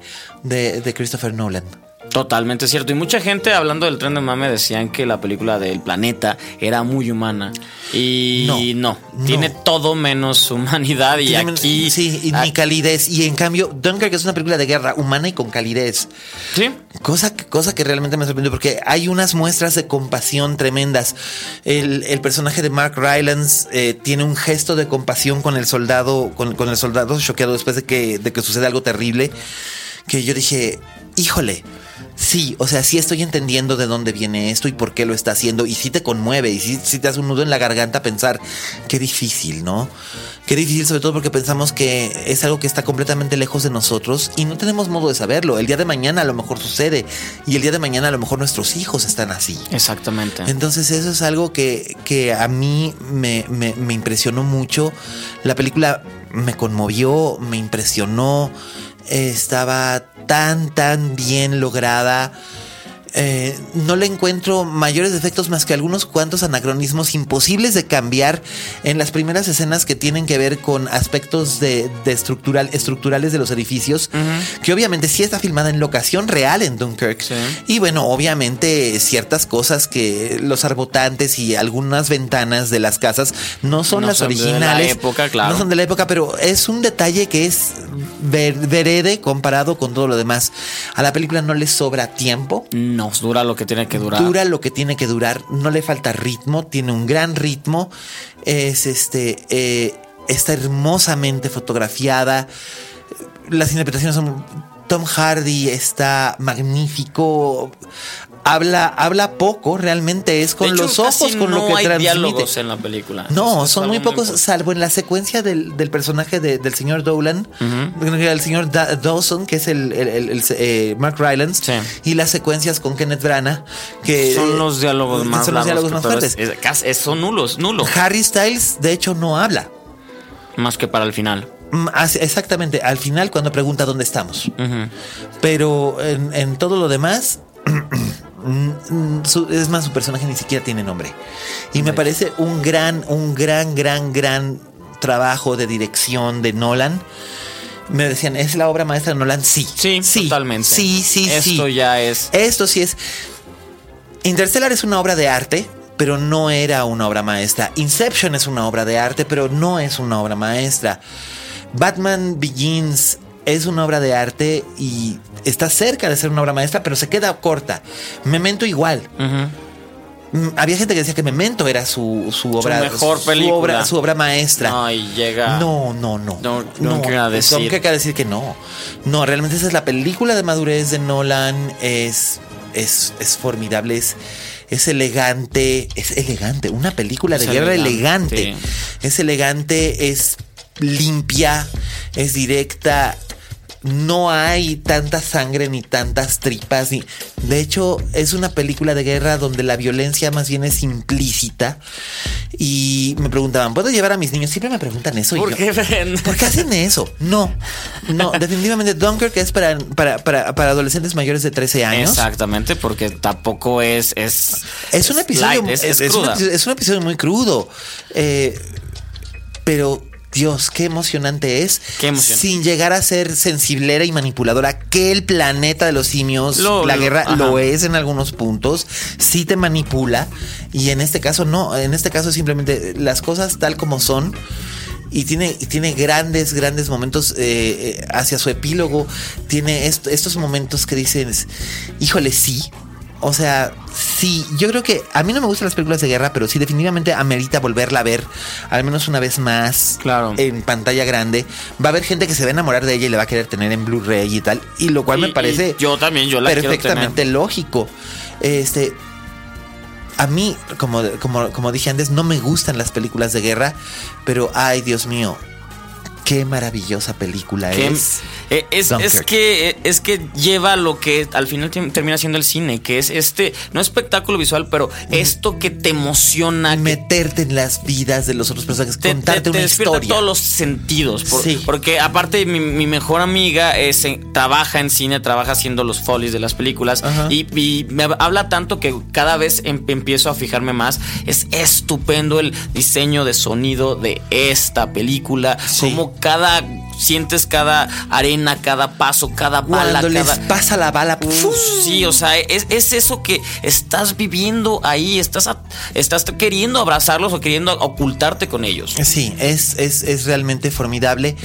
de, de Christopher Nolan. Totalmente cierto. Y mucha gente hablando del tren de mame decían que la película del planeta era muy humana. Y No, no, no. tiene todo menos humanidad. Y Tiene men- aquí. Sí, y ni calidez. Y en cambio, Dunkirk es una película de guerra humana y con calidez. Sí. Cosa, que- cosa que realmente me sorprendió porque hay unas muestras de compasión tremendas. El, el personaje de Mark Rylance eh, tiene un gesto de compasión con el soldado, con, con el soldado choqueado después de que, de que sucede algo terrible. Que yo dije, híjole, sí, o sea, sí estoy entendiendo de dónde viene esto y por qué lo está haciendo. Y sí te conmueve y sí, sí te hace un nudo en la garganta pensar, qué difícil, ¿no? Qué difícil, sobre todo porque pensamos que es algo que está completamente lejos de nosotros y no tenemos modo de saberlo. El día de mañana a lo mejor sucede y el día de mañana a lo mejor nuestros hijos están así. Exactamente. Entonces eso es algo que, que a mí me, me- me impresionó mucho. La película me conmovió, me impresionó. Estaba tan, tan bien lograda. Eh, no le encuentro mayores defectos más que algunos cuantos anacronismos imposibles de cambiar en las primeras escenas que tienen que ver con aspectos de, de estructural, estructurales de los edificios, que obviamente sí está filmada en locación real en Dunkirk. Sí. Y bueno, obviamente ciertas cosas que los arbotantes y algunas ventanas de las casas no son No las son de la originales. época, claro. No son de la época, pero es un detalle que es ver- verede comparado con todo lo demás. A la película no le sobra tiempo. No, dura lo que tiene que durar. Dura lo que tiene que durar, no le falta ritmo, tiene un gran ritmo, es este, eh, está hermosamente fotografiada, las interpretaciones son, Tom Hardy está magnífico, habla, habla poco, realmente es con hecho, los ojos con no lo que hay transmite. diálogos en la película. No, Es- son muy pocos, poco. salvo en la secuencia del, del personaje de- del señor Dolan, el señor Da- Dawson, que es el, el- el- el- eh, Mark Rylance, Sí. y las secuencias con Kenneth Branagh, que Son los diálogos más son los diálogos más fuertes. es- es- son nulos, nulos. Harry Styles, de hecho, no habla. Más que para el final. Mm, Exactamente, al final cuando pregunta dónde estamos. Pero en, en todo lo demás, es más, su personaje ni siquiera tiene nombre. Y me parece un gran, un gran, gran, gran trabajo de dirección de Nolan. Me decían, ¿es la obra maestra de Nolan? Sí. Sí, totalmente. Sí, sí, sí. Esto ya es. Esto sí es. Interstellar es una obra de arte, pero no era una obra maestra. Inception es una obra de arte, pero no es una obra maestra. Batman Begins es una obra de arte y está cerca de ser una obra maestra, pero se queda corta. Memento igual. Mm, Había gente que decía que Memento era su, su obra mejor su película. obra, su obra maestra. No, y llega. No, no, no. No, no quiero decir. No quiero decir que no. No, realmente esa es la película de madurez de Nolan. Es, es, es formidable. Es, es elegante. Es elegante. Una película de Es guerra elegante. elegante. Es elegante. Es limpia. Es directa. No hay tanta sangre ni tantas tripas. Ni... De hecho, es una película de guerra donde la violencia más bien es implícita. Y me preguntaban, ¿puedo llevar a mis niños? Siempre me preguntan eso. y ¿Por yo, qué? ¿Por qué hacen eso? No, no, definitivamente Dunkirk es para, para, para, para adolescentes mayores de 13 años. Exactamente, porque tampoco es. Es, Es un episodio, light, es, es un es un episodio muy crudo. Eh, pero, Dios, qué emocionante es. Qué emoción. Sin llegar a ser sensiblera y manipuladora, que el planeta de los simios, Lo- la guerra, ajá. lo es en algunos puntos. Sí te manipula. Y en este caso, no. En este caso, simplemente las cosas tal como son. Y tiene, y tiene grandes, grandes momentos eh, eh, hacia su epílogo. Tiene est- estos momentos que dices, híjole, sí. O sea, sí, yo creo que a mí no me gustan las películas de guerra, pero sí definitivamente amerita volverla a ver al menos una vez más Claro. en pantalla grande. Va a haber gente que se va a enamorar de ella y le va a querer tener en Blu-ray y tal, y lo cual Y- me parece yo también, yo la perfectamente lógico. Este a mí, como, como, como dije antes, no me gustan las películas de guerra, pero ay, Dios mío, qué maravillosa película es. eh, es, es que eh, es que lleva lo que al final termina siendo el cine, que es este, no espectáculo visual, pero esto que te emociona, que Meterte en las vidas de los otros personajes, te, contarte te- te una despierta historia. todos los sentidos. por- Sí. Porque aparte mi, mi mejor amiga es, trabaja en cine, trabaja haciendo los folies de las películas y, y me habla tanto que cada vez em- empiezo a fijarme más. Es estupendo el diseño de sonido de esta película, Sí. como cada sientes cada arena, cada paso, cada bala, Cuando les cada pasa la bala, sí, o sea, es, es eso que estás viviendo ahí, estás, a- estás queriendo abrazarlos o queriendo ocultarte con ellos. Sí, es, es, es realmente formidable.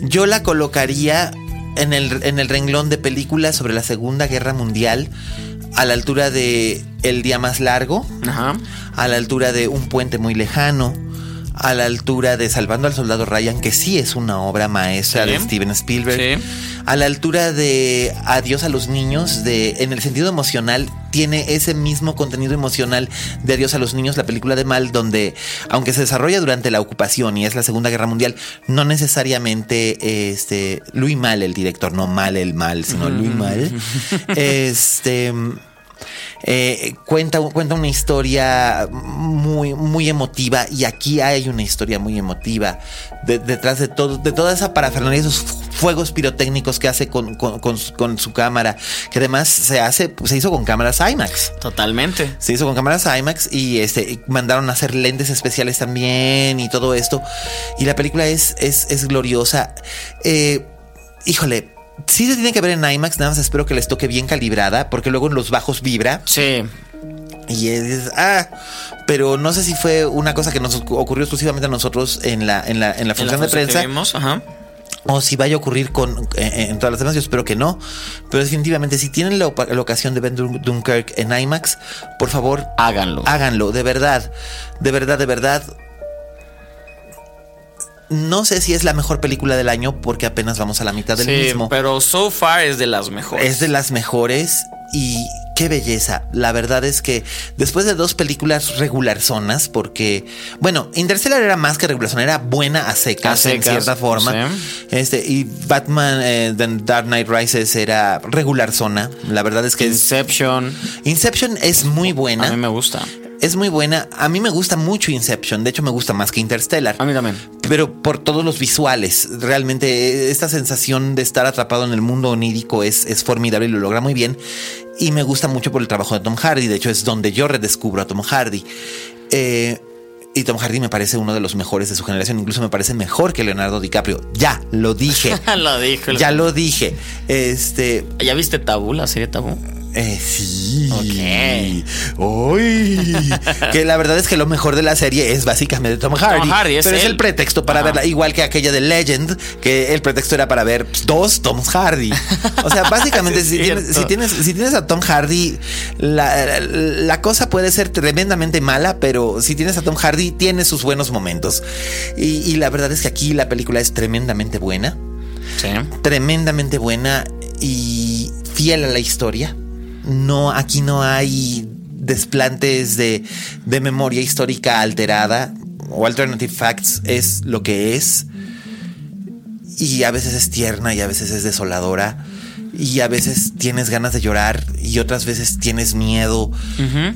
Yo la colocaría en el, en el renglón de películas sobre la Segunda Guerra Mundial, a la altura de El Día Más Largo, Ajá. a la altura de Un Puente Muy Lejano, a la altura de Salvando al Soldado Ryan, que sí es una obra maestra Sí. de Steven Spielberg, Sí. a la altura de Adiós a los Niños, de, en el sentido emocional, tiene ese mismo contenido emocional de Adiós a los Niños, la película de Mal, donde, aunque se desarrolla durante la ocupación y es la Segunda Guerra Mundial, no necesariamente este, Louis Mal, el director, no Mal el mal, sino Louis Mal, este eh, cuenta, cuenta una historia muy, muy emotiva y aquí hay una historia muy emotiva de- detrás de todo, de toda esa parafernalia, esos fuegos pirotécnicos que hace con, con- con su- con su cámara, que además se hace, se hizo con cámaras IMAX. Totalmente. Se hizo con cámaras IMAX y este mandaron a hacer lentes especiales también y todo esto. Y la película es, es, es gloriosa. Eh, híjole, sí se tiene que ver en IMAX, nada más espero que les toque bien calibrada, porque luego en los bajos vibra. Sí. Y es, ah, pero no sé si fue una cosa que nos ocurrió exclusivamente a nosotros en la, en la, en la En la función de que prensa. vimos, ajá. O si vaya a ocurrir con eh, en todas las demás, yo espero que no. Pero definitivamente, si tienen la, la ocasión de ver Dun- Dunkirk en IMAX, por favor, Háganlo. háganlo, de verdad. De verdad, de verdad. No sé si es la mejor película del año porque apenas vamos a la mitad del sí, mismo. pero so far es de las mejores. Es de las mejores y qué belleza. La verdad es que después de dos películas regularzonas, porque, bueno, Interstellar era más que regular, era buena a secas, A en cierta forma. sí. Este, y Batman eh, The Dark Knight Rises era regular zona. La verdad es que Inception. Inception es muy A buena. mí me gusta. Es muy buena. A mí me gusta mucho Inception. De hecho, me gusta más que Interstellar. A mí también. Pero por todos los visuales, realmente eh, esta sensación de estar atrapado en el mundo onírico es, es formidable y lo logra muy bien. Y me gusta mucho por el trabajo de Tom Hardy. De hecho, es donde yo redescubro a Tom Hardy. Eh, y Tom Hardy me parece uno de los mejores de su generación. Incluso me parece mejor que Leonardo DiCaprio. Ya, lo dije. lo dijo. ya lo dije. Este, ¿Ya viste Tabú, la serie Tabú? Eh, sí. Ok. Uy. que la verdad es que lo mejor de la serie es básicamente Tom Hardy. Hardy, es pero es el pretexto para Ajá. verla. Igual que aquella de Legend, que el pretexto era para ver dos Tom Hardy. O sea, básicamente, si, es tienes, si, tienes, si tienes a Tom Hardy, la, la cosa puede ser tremendamente mala, pero si tienes a Tom Hardy, tiene sus buenos momentos. Y, y la verdad es que aquí la película es tremendamente buena Sí. tremendamente buena y fiel a la historia. No, aquí no hay desplantes de, de memoria histórica alterada o alternative facts es lo que es. Y a veces es tierna y a veces es desoladora. Y a veces tienes ganas de llorar y otras veces tienes miedo.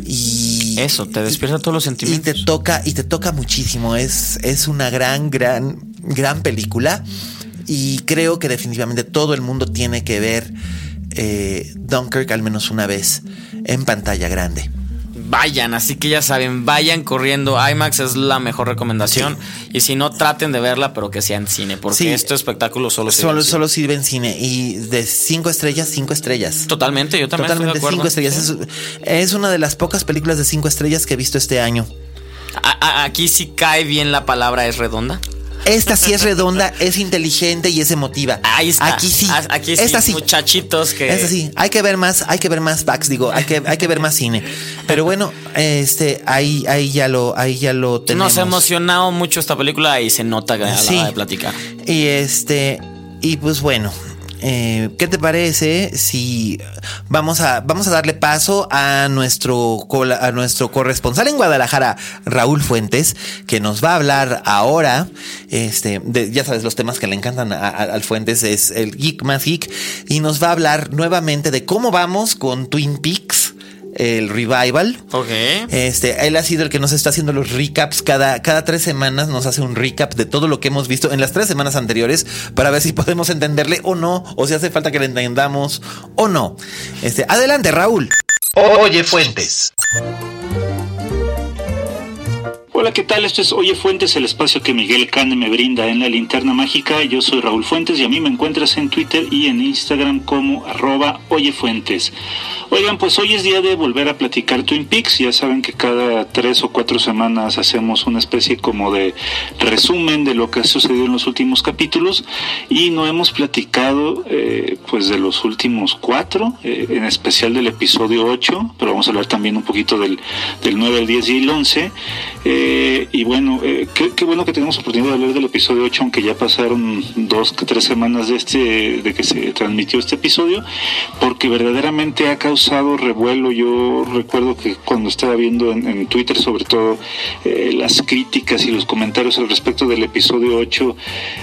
Y Eso, te despierta todos los y sentimientos. te toca, y te toca muchísimo. Es, es una gran, gran, gran película. Y creo que definitivamente todo el mundo tiene que ver eh, Dunkirk al menos una vez en pantalla grande. Vayan, así que ya saben, vayan corriendo. IMAX es la mejor recomendación. Y si no, traten de verla, pero que sea en cine. Porque Sí. este espectáculo solo se Solo, solo sirve en cine. Y de cinco estrellas, cinco estrellas. Totalmente, yo también Totalmente estoy de cinco estrellas. Sí. Es, es una de las pocas películas de cinco estrellas que he visto este año. Aquí sí cae bien la palabra, es redonda. Esta sí es redonda, es inteligente y es emotiva. Ahí está. Aquí sí. A- Aquí sí, Esta sí. muchachitos que. Es así, hay que ver más, hay que ver más backs, digo, hay que, hay que ver más cine. Pero bueno, este, ahí, ahí ya lo, ahí ya lo tenemos. Nos ha emocionado mucho esta película y se nota la Sí. hora de platicar. Y este, y pues bueno, eh, ¿qué te parece si vamos a, vamos a darle paso a nuestro, a nuestro corresponsal en Guadalajara, Raúl Fuentes, que nos va a hablar ahora, este, de, ya sabes, los temas que le encantan al Fuentes es el geek más geek, y nos va a hablar nuevamente de cómo vamos con Twin Peaks, el revival. Ok. Este, él ha sido el que nos está haciendo los recaps cada, cada tres semanas, nos hace un recap de todo lo que hemos visto en las tres semanas anteriores para ver si podemos entenderle o no, o si hace falta que le entendamos o no. Este, adelante, Raúl. Oye, Fuentes. Hola, ¿qué tal? Esto es Oye Fuentes, el espacio que Miguel Cane me brinda en la linterna mágica. Yo soy Raúl Fuentes y a mí me encuentras en Twitter y en Instagram como arroba Oye Fuentes. Oigan, pues hoy es día de volver a platicar Twin Peaks. Ya saben que cada tres o cuatro semanas hacemos una especie como de resumen de lo que ha sucedido en los últimos capítulos y no hemos platicado eh, pues de los últimos cuatro, eh, en especial del episodio 8, pero vamos a hablar también un poquito del, del 9, el 10 y el 11. Eh, y bueno, eh, qué, bueno que tenemos oportunidad de hablar del episodio 8, aunque ya pasaron dos tres semanas de este de que se transmitió este episodio, porque verdaderamente ha causado revuelo. Yo recuerdo que cuando estaba viendo en, en Twitter, sobre todo, eh, las críticas y los comentarios al respecto del episodio 8,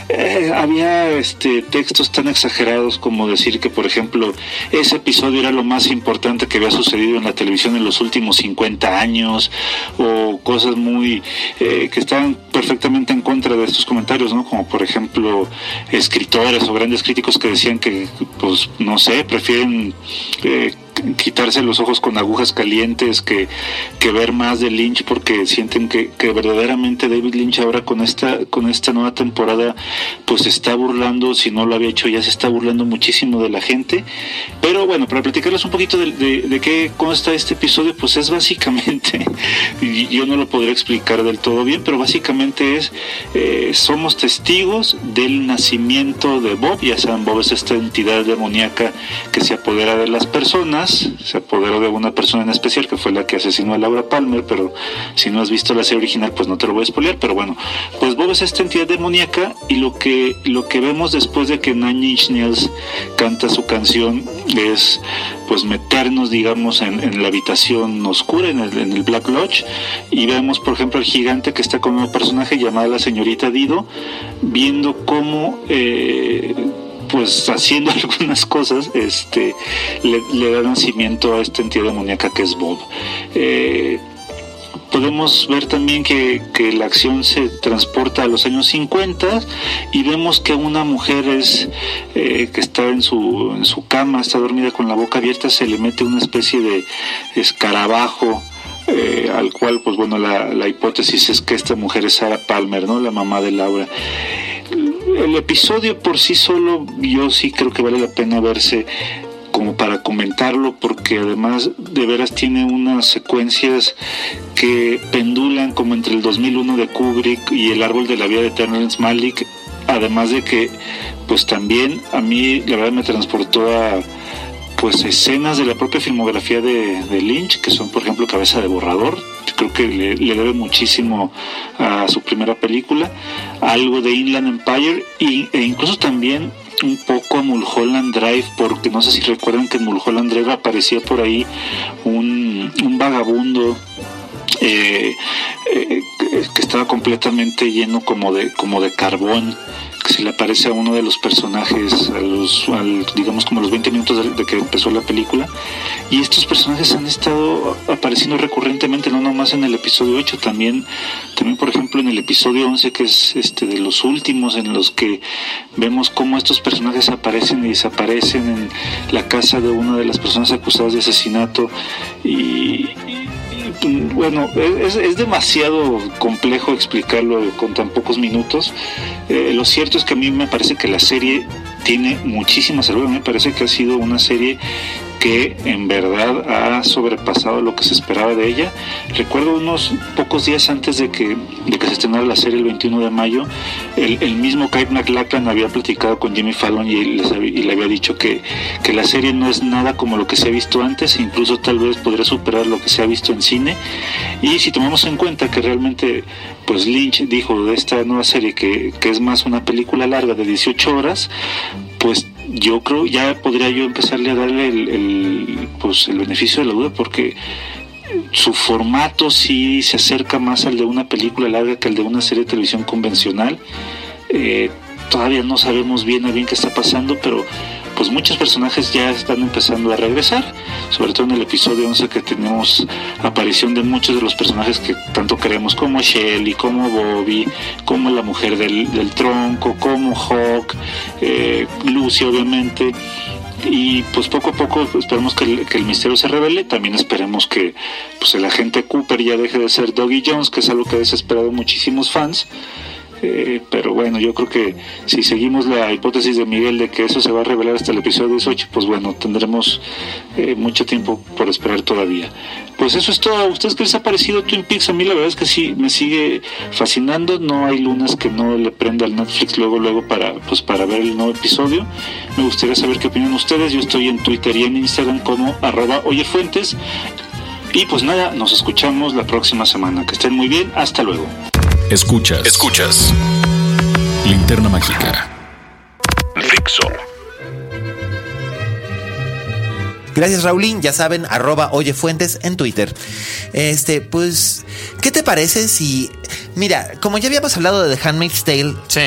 eh, había este, textos tan exagerados como decir que, por ejemplo, ese episodio era lo más importante que había sucedido en la televisión en los últimos 50 años, o cosas muy eh, que estaban perfectamente en contra de estos comentarios, ¿no? Como por ejemplo escritores o grandes críticos que decían que, pues, no sé, prefieren eh, quitarse los ojos con agujas calientes que, ver más de Lynch porque sienten que, verdaderamente David Lynch ahora con esta con esta nueva temporada pues está burlando si no lo había hecho ya se está burlando muchísimo de la gente. Pero bueno para platicarles un poquito de, de, qué consta este episodio pues es básicamente yo no lo podré explicar del todo bien pero básicamente es eh, somos testigos del nacimiento de Bob. Ya saben Bob es esta entidad demoníaca que se apodera de las personas se apoderó de una persona en especial que fue la que asesinó a Laura Palmer, pero si no has visto la serie original, pues no te lo voy a spoilear, pero bueno, pues Bob es esta entidad demoníaca y lo que, lo que vemos después de que Nine Inch canta su canción es pues meternos digamos en, la habitación oscura, en el, Black Lodge. Y vemos por ejemplo el gigante que está con un personaje llamada la señorita Dido viendo cómo eh, pues haciendo algunas cosas, este, le, da nacimiento a esta entidad demoníaca que es Bob. Eh, podemos ver también que, la acción se transporta a los años 50 y vemos que una mujer es eh, que está en su, en su cama, está dormida con la boca abierta, se le mete una especie de escarabajo. Eh, al cual, pues bueno, la, la hipótesis es que esta mujer es Sarah Palmer, ¿no? La mamá de Laura el episodio por sí solo yo sí creo que vale la pena verse como para comentarlo porque además de veras tiene unas secuencias que pendulan como entre el 2001 de Kubrick y El árbol de la vida de Terrence Malick, además de que pues también a mí la verdad me transportó a pues escenas de la propia filmografía de, Lynch, que son por ejemplo Cabeza de Borrador, creo que le, debe muchísimo a su primera película, algo de Inland Empire e incluso también un poco a Mulholland Drive, porque no sé si recuerdan que en Mulholland Drive aparecía por ahí un, un vagabundo eh, eh, que estaba completamente lleno como de, como de carbón se le aparece a uno de los personajes a los, digamos como los 20 minutos de, que empezó la película. Y estos personajes han estado apareciendo recurrentemente no nomás en el episodio 8 también también por ejemplo en el episodio 11 que es este de los últimos en los que vemos cómo estos personajes aparecen y desaparecen en la casa de una de las personas acusadas de asesinato. Y bueno, es, demasiado complejo explicarlo con tan pocos minutos. Eh, lo cierto es que a mí me parece que la serie tiene muchísima salud. Me parece que ha sido una serie que en verdad ha sobrepasado lo que se esperaba de ella. Recuerdo unos pocos días antes de que, de que se estrenara la serie el 21 de mayo, el, el mismo Kyle MacLachlan había platicado con Jimmy Fallon y, le había dicho que, que, la serie no es nada como lo que se ha visto antes, incluso tal vez podría superar lo que se ha visto en cine. Y si tomamos en cuenta que realmente pues Lynch dijo de esta nueva serie que, que es más una película larga de 18 horas, pues yo creo ya podría yo empezarle a darle el, pues el beneficio de la duda porque su formato sí se acerca más al de una película larga que al de una serie de televisión convencional. Eh, todavía no sabemos bien a bien qué está pasando, pero pues muchos personajes ya están empezando a regresar, sobre todo en el episodio 11 que tenemos aparición de muchos de los personajes que tanto queremos, como Shelly, como Bobby, como la mujer del, tronco, como Hawk, eh, Lucy obviamente. Y pues poco a poco esperemos que el, que el, misterio se revele. También esperemos que pues el agente Cooper ya deje de ser Doggy Jones que es algo que ha desesperado muchísimos fans eh, pero bueno, yo creo que si seguimos la hipótesis de Miguel de que eso se va a revelar hasta el episodio 18, pues bueno, tendremos eh, mucho tiempo por esperar todavía. Pues eso es todo. ¿A ustedes qué les ha parecido Twin Peaks? A mí la verdad es que sí, me sigue fascinando. No hay lunas que no le prenda al Netflix luego, luego para, pues, para ver el nuevo episodio. Me gustaría saber qué opinan ustedes. Yo estoy en Twitter y en Instagram como arroba oyefuentes. Y pues nada, nos escuchamos la próxima semana. Que estén muy bien. Hasta luego. Escuchas. Escuchas. Linterna mágica. Fixo. Gracias, Raulín. Ya saben, arroba oyefuentes en Twitter. Este, pues, ¿qué te parece si. Mira, como ya habíamos hablado de The Handmaid's Tale. Sí.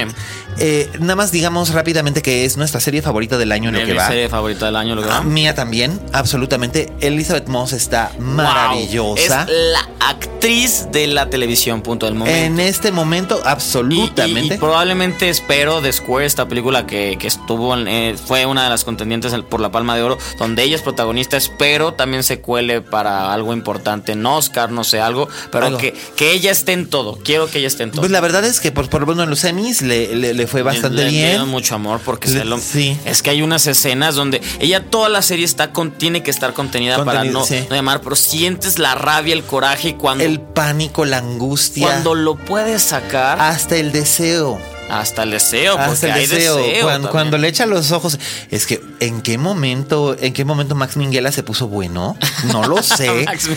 Eh, nada más digamos rápidamente que es nuestra serie favorita del año en lo que va. serie favorita del año lo que va. Mía también, absolutamente. Elizabeth Moss está maravillosa. Es la actriz de la televisión, punto del momento. En este momento, absolutamente. Y, probablemente espero de Square, esta película que, estuvo, eh, fue una de las contendientes por la Palma de Oro, donde ella es protagonista. Espero también se cuele para algo importante en Oscar, no sé, algo, pero Que, que ella esté en todo. Quiero que ella esté en todo. Pues la verdad es que por, por menos en los semis le, le fue bastante bien. mucho amor porque es que hay unas escenas donde ella toda la serie está con, tiene que estar contenida para no, no, llamar, pero sientes la rabia, el coraje y cuando el pánico, la angustia. Cuando lo puedes sacar hasta el deseo. Hasta el deseo, Hasta el deseo. cuando, le echa los ojos. Es que, ¿en qué momento, en qué momento Max Minghella se puso bueno? No lo sé. Max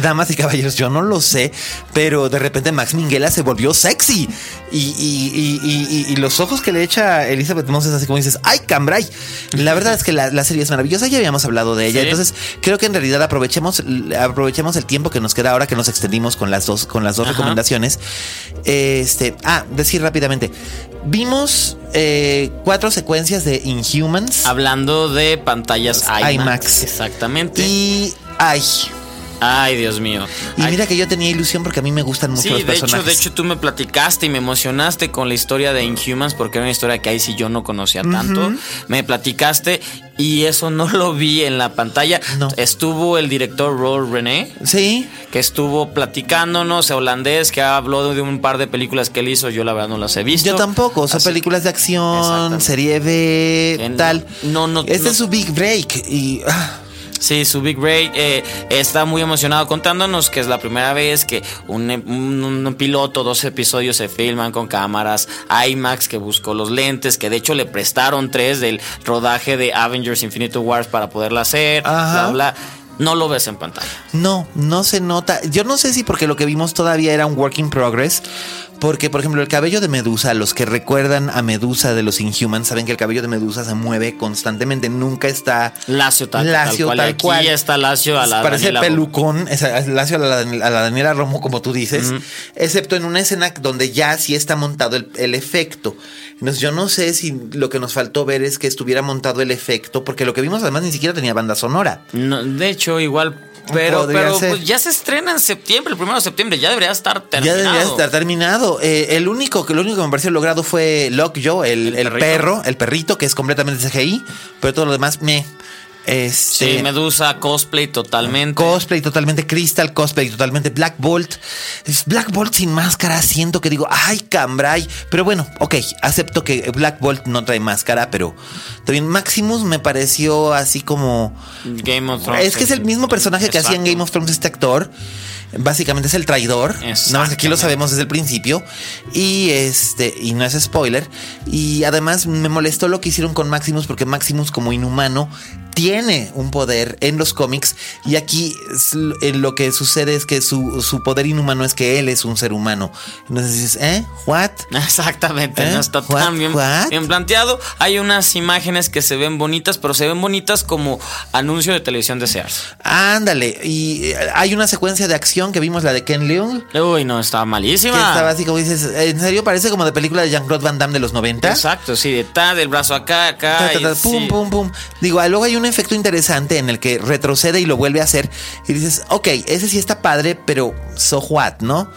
damas y caballeros, yo no lo sé. Pero de repente Max Minghella se volvió sexy. Y, los ojos que le echa Elizabeth Moss es así como dices, ¡ay, cambray! La verdad es que la, serie es maravillosa. Ya habíamos hablado de ella. Entonces, creo que en realidad aprovechemos, aprovechemos el tiempo que nos queda ahora que nos extendimos con las dos, con las dos recomendaciones. Este, ah, decir rápidamente. Vimos eh, cuatro secuencias de Inhumans. Hablando de pantallas IMAX. IMAX. Exactamente. Y ay, Ay, Dios mío. Y Ay, mira que yo tenía ilusión porque a mí me gustan mucho Sí, los de personajes. hecho, de hecho tú me platicaste y me emocionaste con la historia de Inhumans porque era una historia que ahí sí yo no conocía tanto. Me platicaste y eso no lo vi en la pantalla. No. Estuvo el director Roll René Sí, que estuvo platicándonos, holandés, que habló de un par de películas que él hizo, yo la verdad no las he visto. yo tampoco. Son Así- películas de acción, serie B, tal. no, no, Este no. es su big break. Y ah, Sí, su Big Ray eh, está muy emocionado contándonos que es la primera vez que un, un- un piloto, dos episodios se filman con cámaras IMAX, que buscó los lentes, que de hecho le prestaron tres del rodaje de Avengers Infinite Wars para poderla hacer, Ajá. bla, bla. No lo ves en pantalla. no, no se nota. Yo no sé si porque lo que vimos todavía era un work in progress. Porque, por ejemplo, el cabello de Medusa, los que recuerdan a Medusa de los Inhumans saben que el cabello de Medusa se mueve constantemente, nunca está Lacio tal, Lacio, tal cual. tal Aquí está Lacio a la Parece Daniela- pelucón, es lacio a la, a la Daniela Romo, como tú dices, excepto en una escena donde ya sí está montado el, el efecto. Entonces, yo no sé si lo que nos faltó ver es que estuviera montado el efecto, porque lo que vimos además ni siquiera tenía banda sonora. No, de hecho, igual. Pero, pero pues, ya se estrena en septiembre, el primero de septiembre, ya debería estar Ya terminado. debería estar terminado. Eh, el único que lo único que me pareció logrado fue Lockjaw, el, El el perro, el perrito, que es completamente CGI, pero todo lo demás me. Este, Sí, Medusa, cosplay totalmente. Cosplay totalmente Crystal, cosplay totalmente Black Bolt. Es Black Bolt sin máscara, siento que digo, ay, cambray. Pero bueno, ok, acepto que Black Bolt no trae máscara, pero también Maximus me pareció así como... Game of Thrones. Es que es el mismo personaje que hacía en. Game of Thrones este actor. Básicamente es el traidor. Nada más que aquí lo sabemos desde el principio. Y este, y no es spoiler. Y además me molestó lo que hicieron con Maximus, porque Maximus, como inhumano, tiene un poder en los cómics. Y aquí lo que sucede es que su, su poder inhumano es que él es un ser humano. Entonces dices, ¿eh? ¿What? Exactamente, ¿Eh? no está What, tan bien, planteado. Hay unas imágenes que se ven bonitas, pero se ven bonitas como anuncio de televisión de Sears. Ándale. Y eh, hay una secuencia de acción que vimos, la de Ken Leung. Uy, no, estaba Que malísima. estaba así como dices, ¿en serio? Parece como de película de Jean-Claude Van Damme de los 90. Exacto, sí, de ta, del brazo acá, acá. Ta, ta, ta, y pum, sí. pum, pum. Digo, luego hay un efecto interesante en el que retrocede y lo vuelve a hacer. Y dices, ok, ese sí está padre, pero so what, ¿no?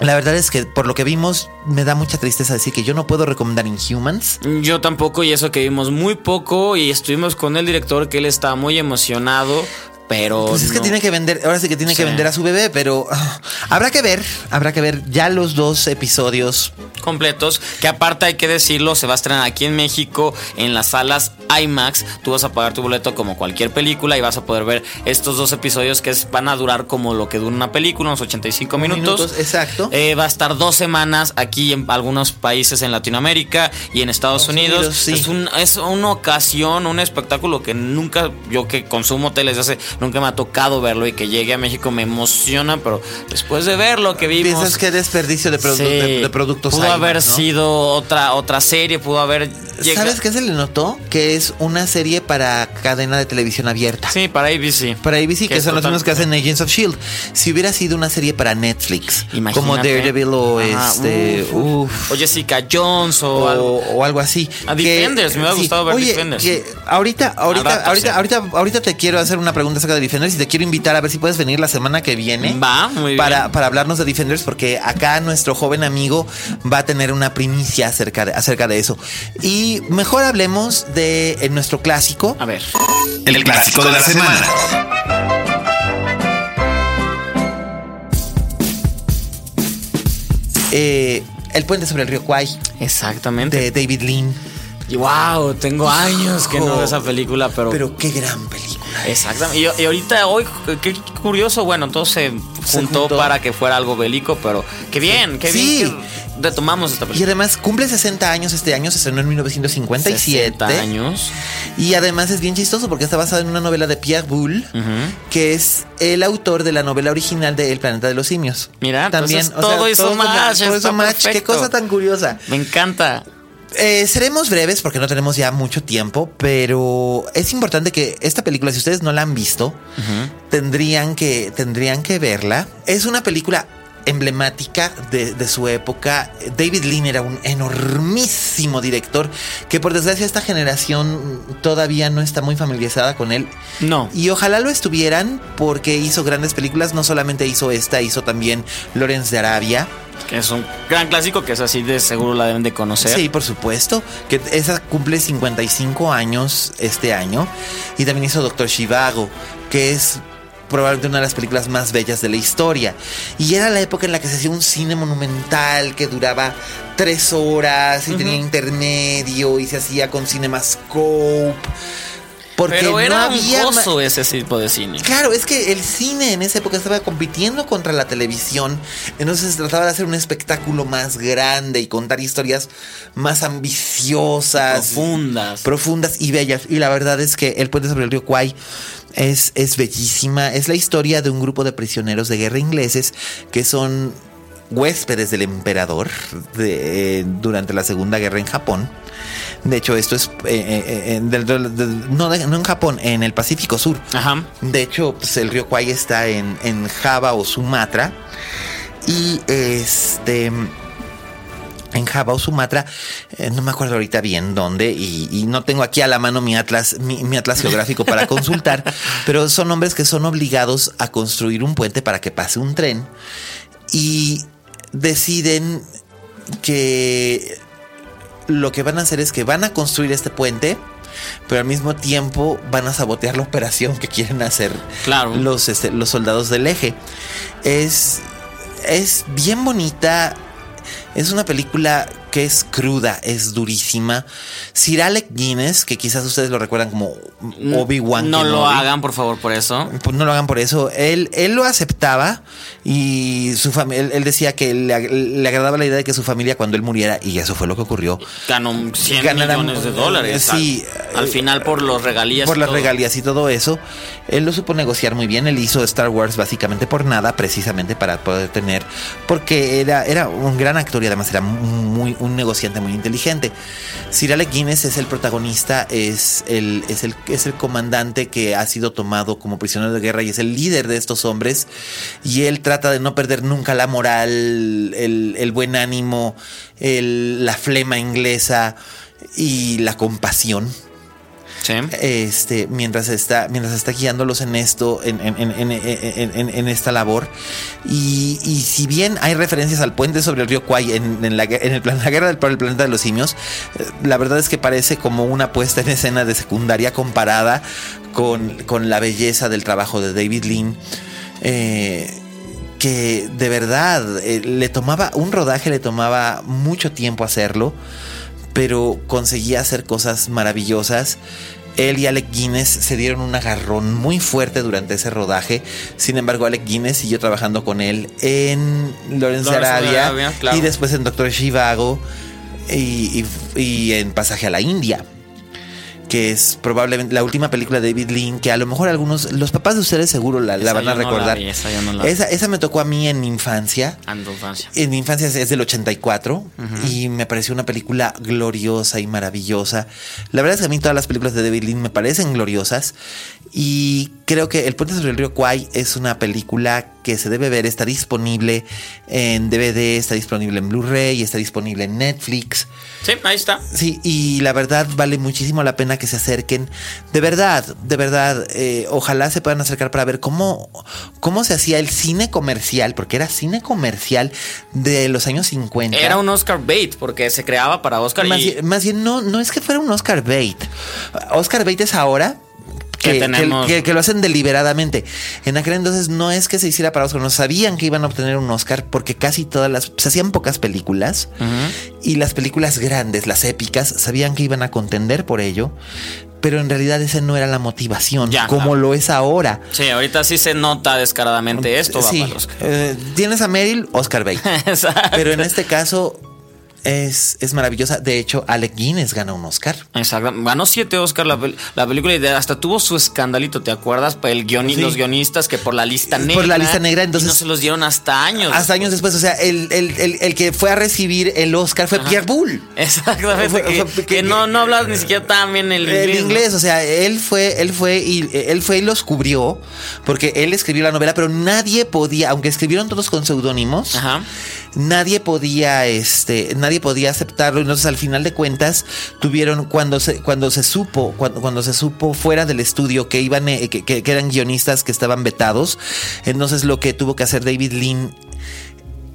La verdad es que por lo que vimos, me da mucha tristeza decir que yo no puedo recomendar Inhumans. Yo tampoco, y eso que vimos muy poco, y estuvimos con el director que él estaba muy emocionado, pero. Pues es que tiene que vender, ahora sí que tiene que vender a su bebé, pero ah, habrá que ver, habrá que ver ya los dos episodios. completos, que aparte hay que decirlo, se va a estrenar aquí en México en las salas IMAX. Tú vas a pagar tu boleto como cualquier película y vas a poder ver estos dos episodios que es- van a durar como lo que dura una película, unos 85 minutos. Minutos, exacto. Eh, va a estar dos semanas aquí en algunos países en Latinoamérica y en Estados Estados Unidos. Unidos, sí. Es, un- es una ocasión, un espectáculo que nunca, yo que consumo tele desde hace, nunca me ha tocado verlo y que llegue a México me emociona, pero después de ver lo que vimos. Piensas que desperdicio de, produ- Sí, de- de productos Pudo haber ¿no? sido otra, otra serie, pudo haber llegado. ¿Sabes qué se le notó? Que es una serie para cadena de televisión abierta. Sí, para ABC. Para ABC, que, son los mismos que hacen Agents of Shield. Si hubiera sido una serie para Netflix, Imagínate. como Daredevil o Ajá, este, uf, O Jessica Jones o, o, algo. o algo así. A Defenders, me hubiera gustado ver oye, Defenders. que ahorita, ahorita, ahorita, ahorita, ahorita te quiero hacer una pregunta acerca de Defenders y te quiero invitar a ver si puedes venir la semana que viene. Va, muy para, bien. para hablarnos de Defenders, porque acá nuestro joven amigo va a tener una primicia acerca de, acerca de eso. Y mejor hablemos de en nuestro clásico. A ver. El clásico de la semana. eh, El puente sobre el río Kwai Exactamente. de David Lean. Y wow, tengo años que no veo esa película, pero. Pero qué gran película. Exactamente. Y, y ahorita hoy, qué curioso, bueno, todo se juntó, juntó. para que fuera algo bélico, pero qué bien, qué Sí. bien que retomamos esta Y película. además cumple 60 años este año, se estrenó en 1957. 60 años. Y además es bien chistoso porque está basado en una novela de Pierre Boulle, que es el autor de la novela original de El planeta de los simios. Mira, también entonces todo hizo todo- match, todo hizo match. Qué cosa tan curiosa. Me encanta. Eh, seremos breves porque no tenemos ya mucho tiempo, pero es importante que esta película, si ustedes no la han visto, tendrían que tendrían que verla. Es una película emblemática de, de, su época. David Lean era un enormísimo director que por desgracia esta generación todavía no está muy familiarizada con él. No. Y ojalá lo estuvieran porque hizo grandes películas, no solamente hizo esta, hizo también Lawrence de Arabia. Que es un gran clásico que es así de seguro la deben de conocer. Sí, por supuesto. Que esa cumple 55 años este año. Y también hizo Doctor Shivago, que es probablemente una de las películas más bellas de la historia. Y era la época en la que se hacía un cine monumental que duraba tres horas y tenía intermedio y se hacía con CinemaScope. Porque Pero era no había un gozo ese tipo de cine. Claro, es que el cine en esa época estaba compitiendo contra la televisión. Entonces se trataba de hacer un espectáculo más grande y contar historias más ambiciosas. Profundas. Profundas y bellas. Y la verdad es que El Puente sobre el Río Kwai es, es bellísima. Es la historia de un grupo de prisioneros de guerra ingleses que son huéspedes del emperador de, eh, durante la Segunda Guerra en Japón. De hecho, esto es eh, eh, no, en Japón, en el Pacífico Sur. Ajá. De hecho, pues, el río Kwai está en, en Java o Sumatra. Y este en Java o Sumatra, no me acuerdo ahorita bien dónde, y, no tengo aquí a la mano mi atlas, mi, atlas geográfico para consultar, pero son hombres que son obligados a construir un puente para que pase un tren y deciden que lo que van a hacer es que van a construir este puente, pero al mismo tiempo van a sabotear la operación que quieren hacer los, este, los soldados del eje. Es, es bien bonita. Es una película es cruda, es durísima. Sir Alec Guinness, que quizás ustedes lo recuerdan como Obi-Wan. No lo hagan, por favor, por eso. Pues no lo hagan por eso. Él, él lo aceptaba y su familia, él, decía que le, agradaba la idea de que su familia cuando él muriera, y eso fue lo que ocurrió. Ganó 100 millones de dólares. Sí. Al, al final por los regalías. Por las regalías y todo eso. Él lo supo negociar muy bien. Él hizo Star Wars básicamente por nada, precisamente para poder tener, porque era, era un gran actor y además era muy un negociante muy inteligente. Sir Alec Guinness es el protagonista, es el, es, el, es el comandante que ha sido tomado como prisionero de guerra y es el líder de estos hombres. Y él trata de no perder nunca la moral, el, buen ánimo, la flema inglesa y la compasión este, mientras está, mientras está guiándolos en esto, en, en, esta labor. Y, si bien hay referencias al puente sobre el río Kwai en, la, el plan, la guerra del, el planeta de los simios, eh, la verdad es que parece como una puesta en escena de secundaria comparada con, con la belleza del trabajo de David Lean. Eh, que de verdad eh, le tomaba un rodaje, le tomaba mucho tiempo hacerlo, pero conseguía hacer cosas maravillosas. Él y Alec Guinness se dieron un agarrón muy fuerte durante ese rodaje. Sin embargo, Alec Guinness siguió trabajando con él en Lawrence, Arabia, y después en Doctor Shivago y, y en Pasaje a la India que es probablemente la última película de David Lean, que a lo mejor algunos, los papás de ustedes seguro la, van a recordar. esa, me tocó a mí en mi infancia. En mi infancia es, del 84 y me pareció una película gloriosa y maravillosa. La verdad es que a mí todas las películas de David Lean me parecen gloriosas y creo que El puente sobre el río Kwai es una película que se debe ver, está disponible en DVD, está disponible en Blu-ray, está disponible en Netflix. Sí, ahí está. Sí, y la verdad vale muchísimo la pena que se acerquen. De verdad, de verdad, eh, ojalá se puedan acercar para ver cómo, cómo se hacía el cine comercial, porque era cine comercial de los años 50. Era un Oscar bait, porque se creaba para Oscar. Más, bien, más bien, no, no es que fuera un Oscar bait. Oscar bait es ahora que, lo hacen deliberadamente. En aquel entonces no es que se hiciera para Oscar, no sabían que iban a obtener un Oscar porque casi todas las. Se hacían pocas películas y las películas grandes, las épicas, sabían que iban a contender por ello. Pero en realidad esa no era la motivación, como lo es ahora. Sí, ahorita sí se nota descaradamente esto. Sí, eh, tienes a Meryl, Oscar Bate. pero en este caso Es, es maravillosa. De hecho, Alec Guinness gana un Oscar. Exacto. Ganó siete Oscar la, la película y hasta tuvo su escandalito, ¿te acuerdas? Pa- El Sí. Los guionistas que por la lista Por negra. la lista negra, entonces- y no se los dieron hasta años. Hasta años después, o sea, el, el- el- el que fue a recibir el Oscar fue Pierre Boulle. Exactamente. Fue- que, fue- que que- no, no hablas ni siquiera tan bien el inglés. El ¿no? inglés, o sea, él fue, él fue y él fue y los cubrió porque él escribió la novela, pero nadie podía, aunque escribieron todos con seudónimos, nadie podía, este, nadie podía aceptarlo. Entonces, al final de cuentas, tuvieron cuando se, cuando se supo, cuando, cuando se supo fuera del estudio que iban, eh, que eran guionistas que estaban vetados, entonces lo que tuvo que hacer David Lean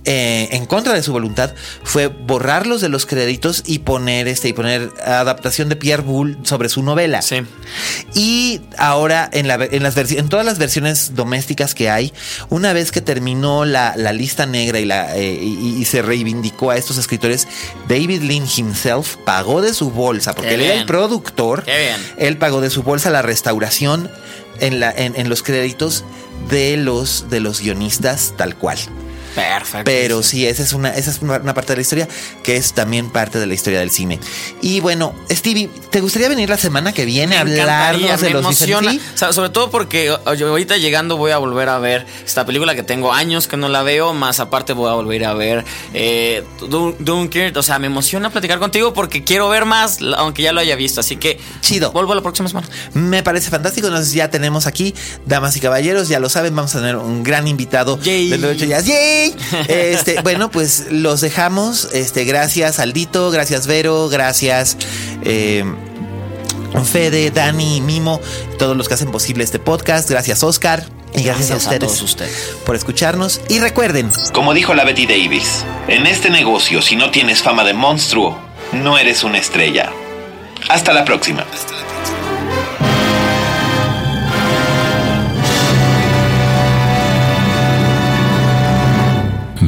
eh, en contra de su voluntad fue borrarlos de los créditos y poner este y poner adaptación de Pierre Boulle sobre su novela. Sí. Y ahora en, la, en, las en todas las versiones domésticas que hay, una vez que terminó la, la lista negra y, la, eh, y, y se reivindicó a estos escritores, David Lean himself pagó de su bolsa, porque Qué él era el productor, Qué bien. él pagó de su bolsa la restauración en, la, en, en los créditos de los, de los guionistas tal cual. Perfecto. Pero sí, esa es una, esa es una parte de la historia que es también parte de la historia del cine. Y bueno, Stevie, ¿te gustaría venir la semana que viene a hablarnos de me los emociona. Vicente? O sea, sobre todo porque ahorita llegando voy a volver a ver esta película que tengo años que no la veo, más aparte voy a volver a ver eh, Dun- Dunkirk. O sea, me emociona platicar contigo porque quiero ver más, aunque ya lo haya visto. Así que Chido. vuelvo la próxima semana. Me parece fantástico. Entonces ya tenemos aquí, damas y caballeros, ya lo saben, vamos a tener un gran invitado Yay. derecho jazz. ¡Yay! Este, bueno, pues los dejamos. Este, gracias, Aldito, gracias, Vero, gracias. eh, Fede, Dani, Mimo, todos los que hacen posible este podcast. Gracias, Oscar. Y gracias, Gracias a a ustedes, todos ustedes. por escucharnos. Y recuerden, Como dijo la Betty Davis, en este negocio si no tienes fama de monstruo, no eres una estrella. Hasta la próxima.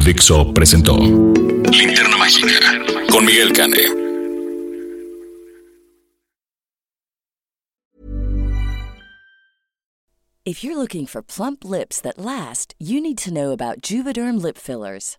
Dixo presentó Linterna Mágica con Miguel Cane. If you're looking for plump lips that last, you need to know about Juvederm lip fillers.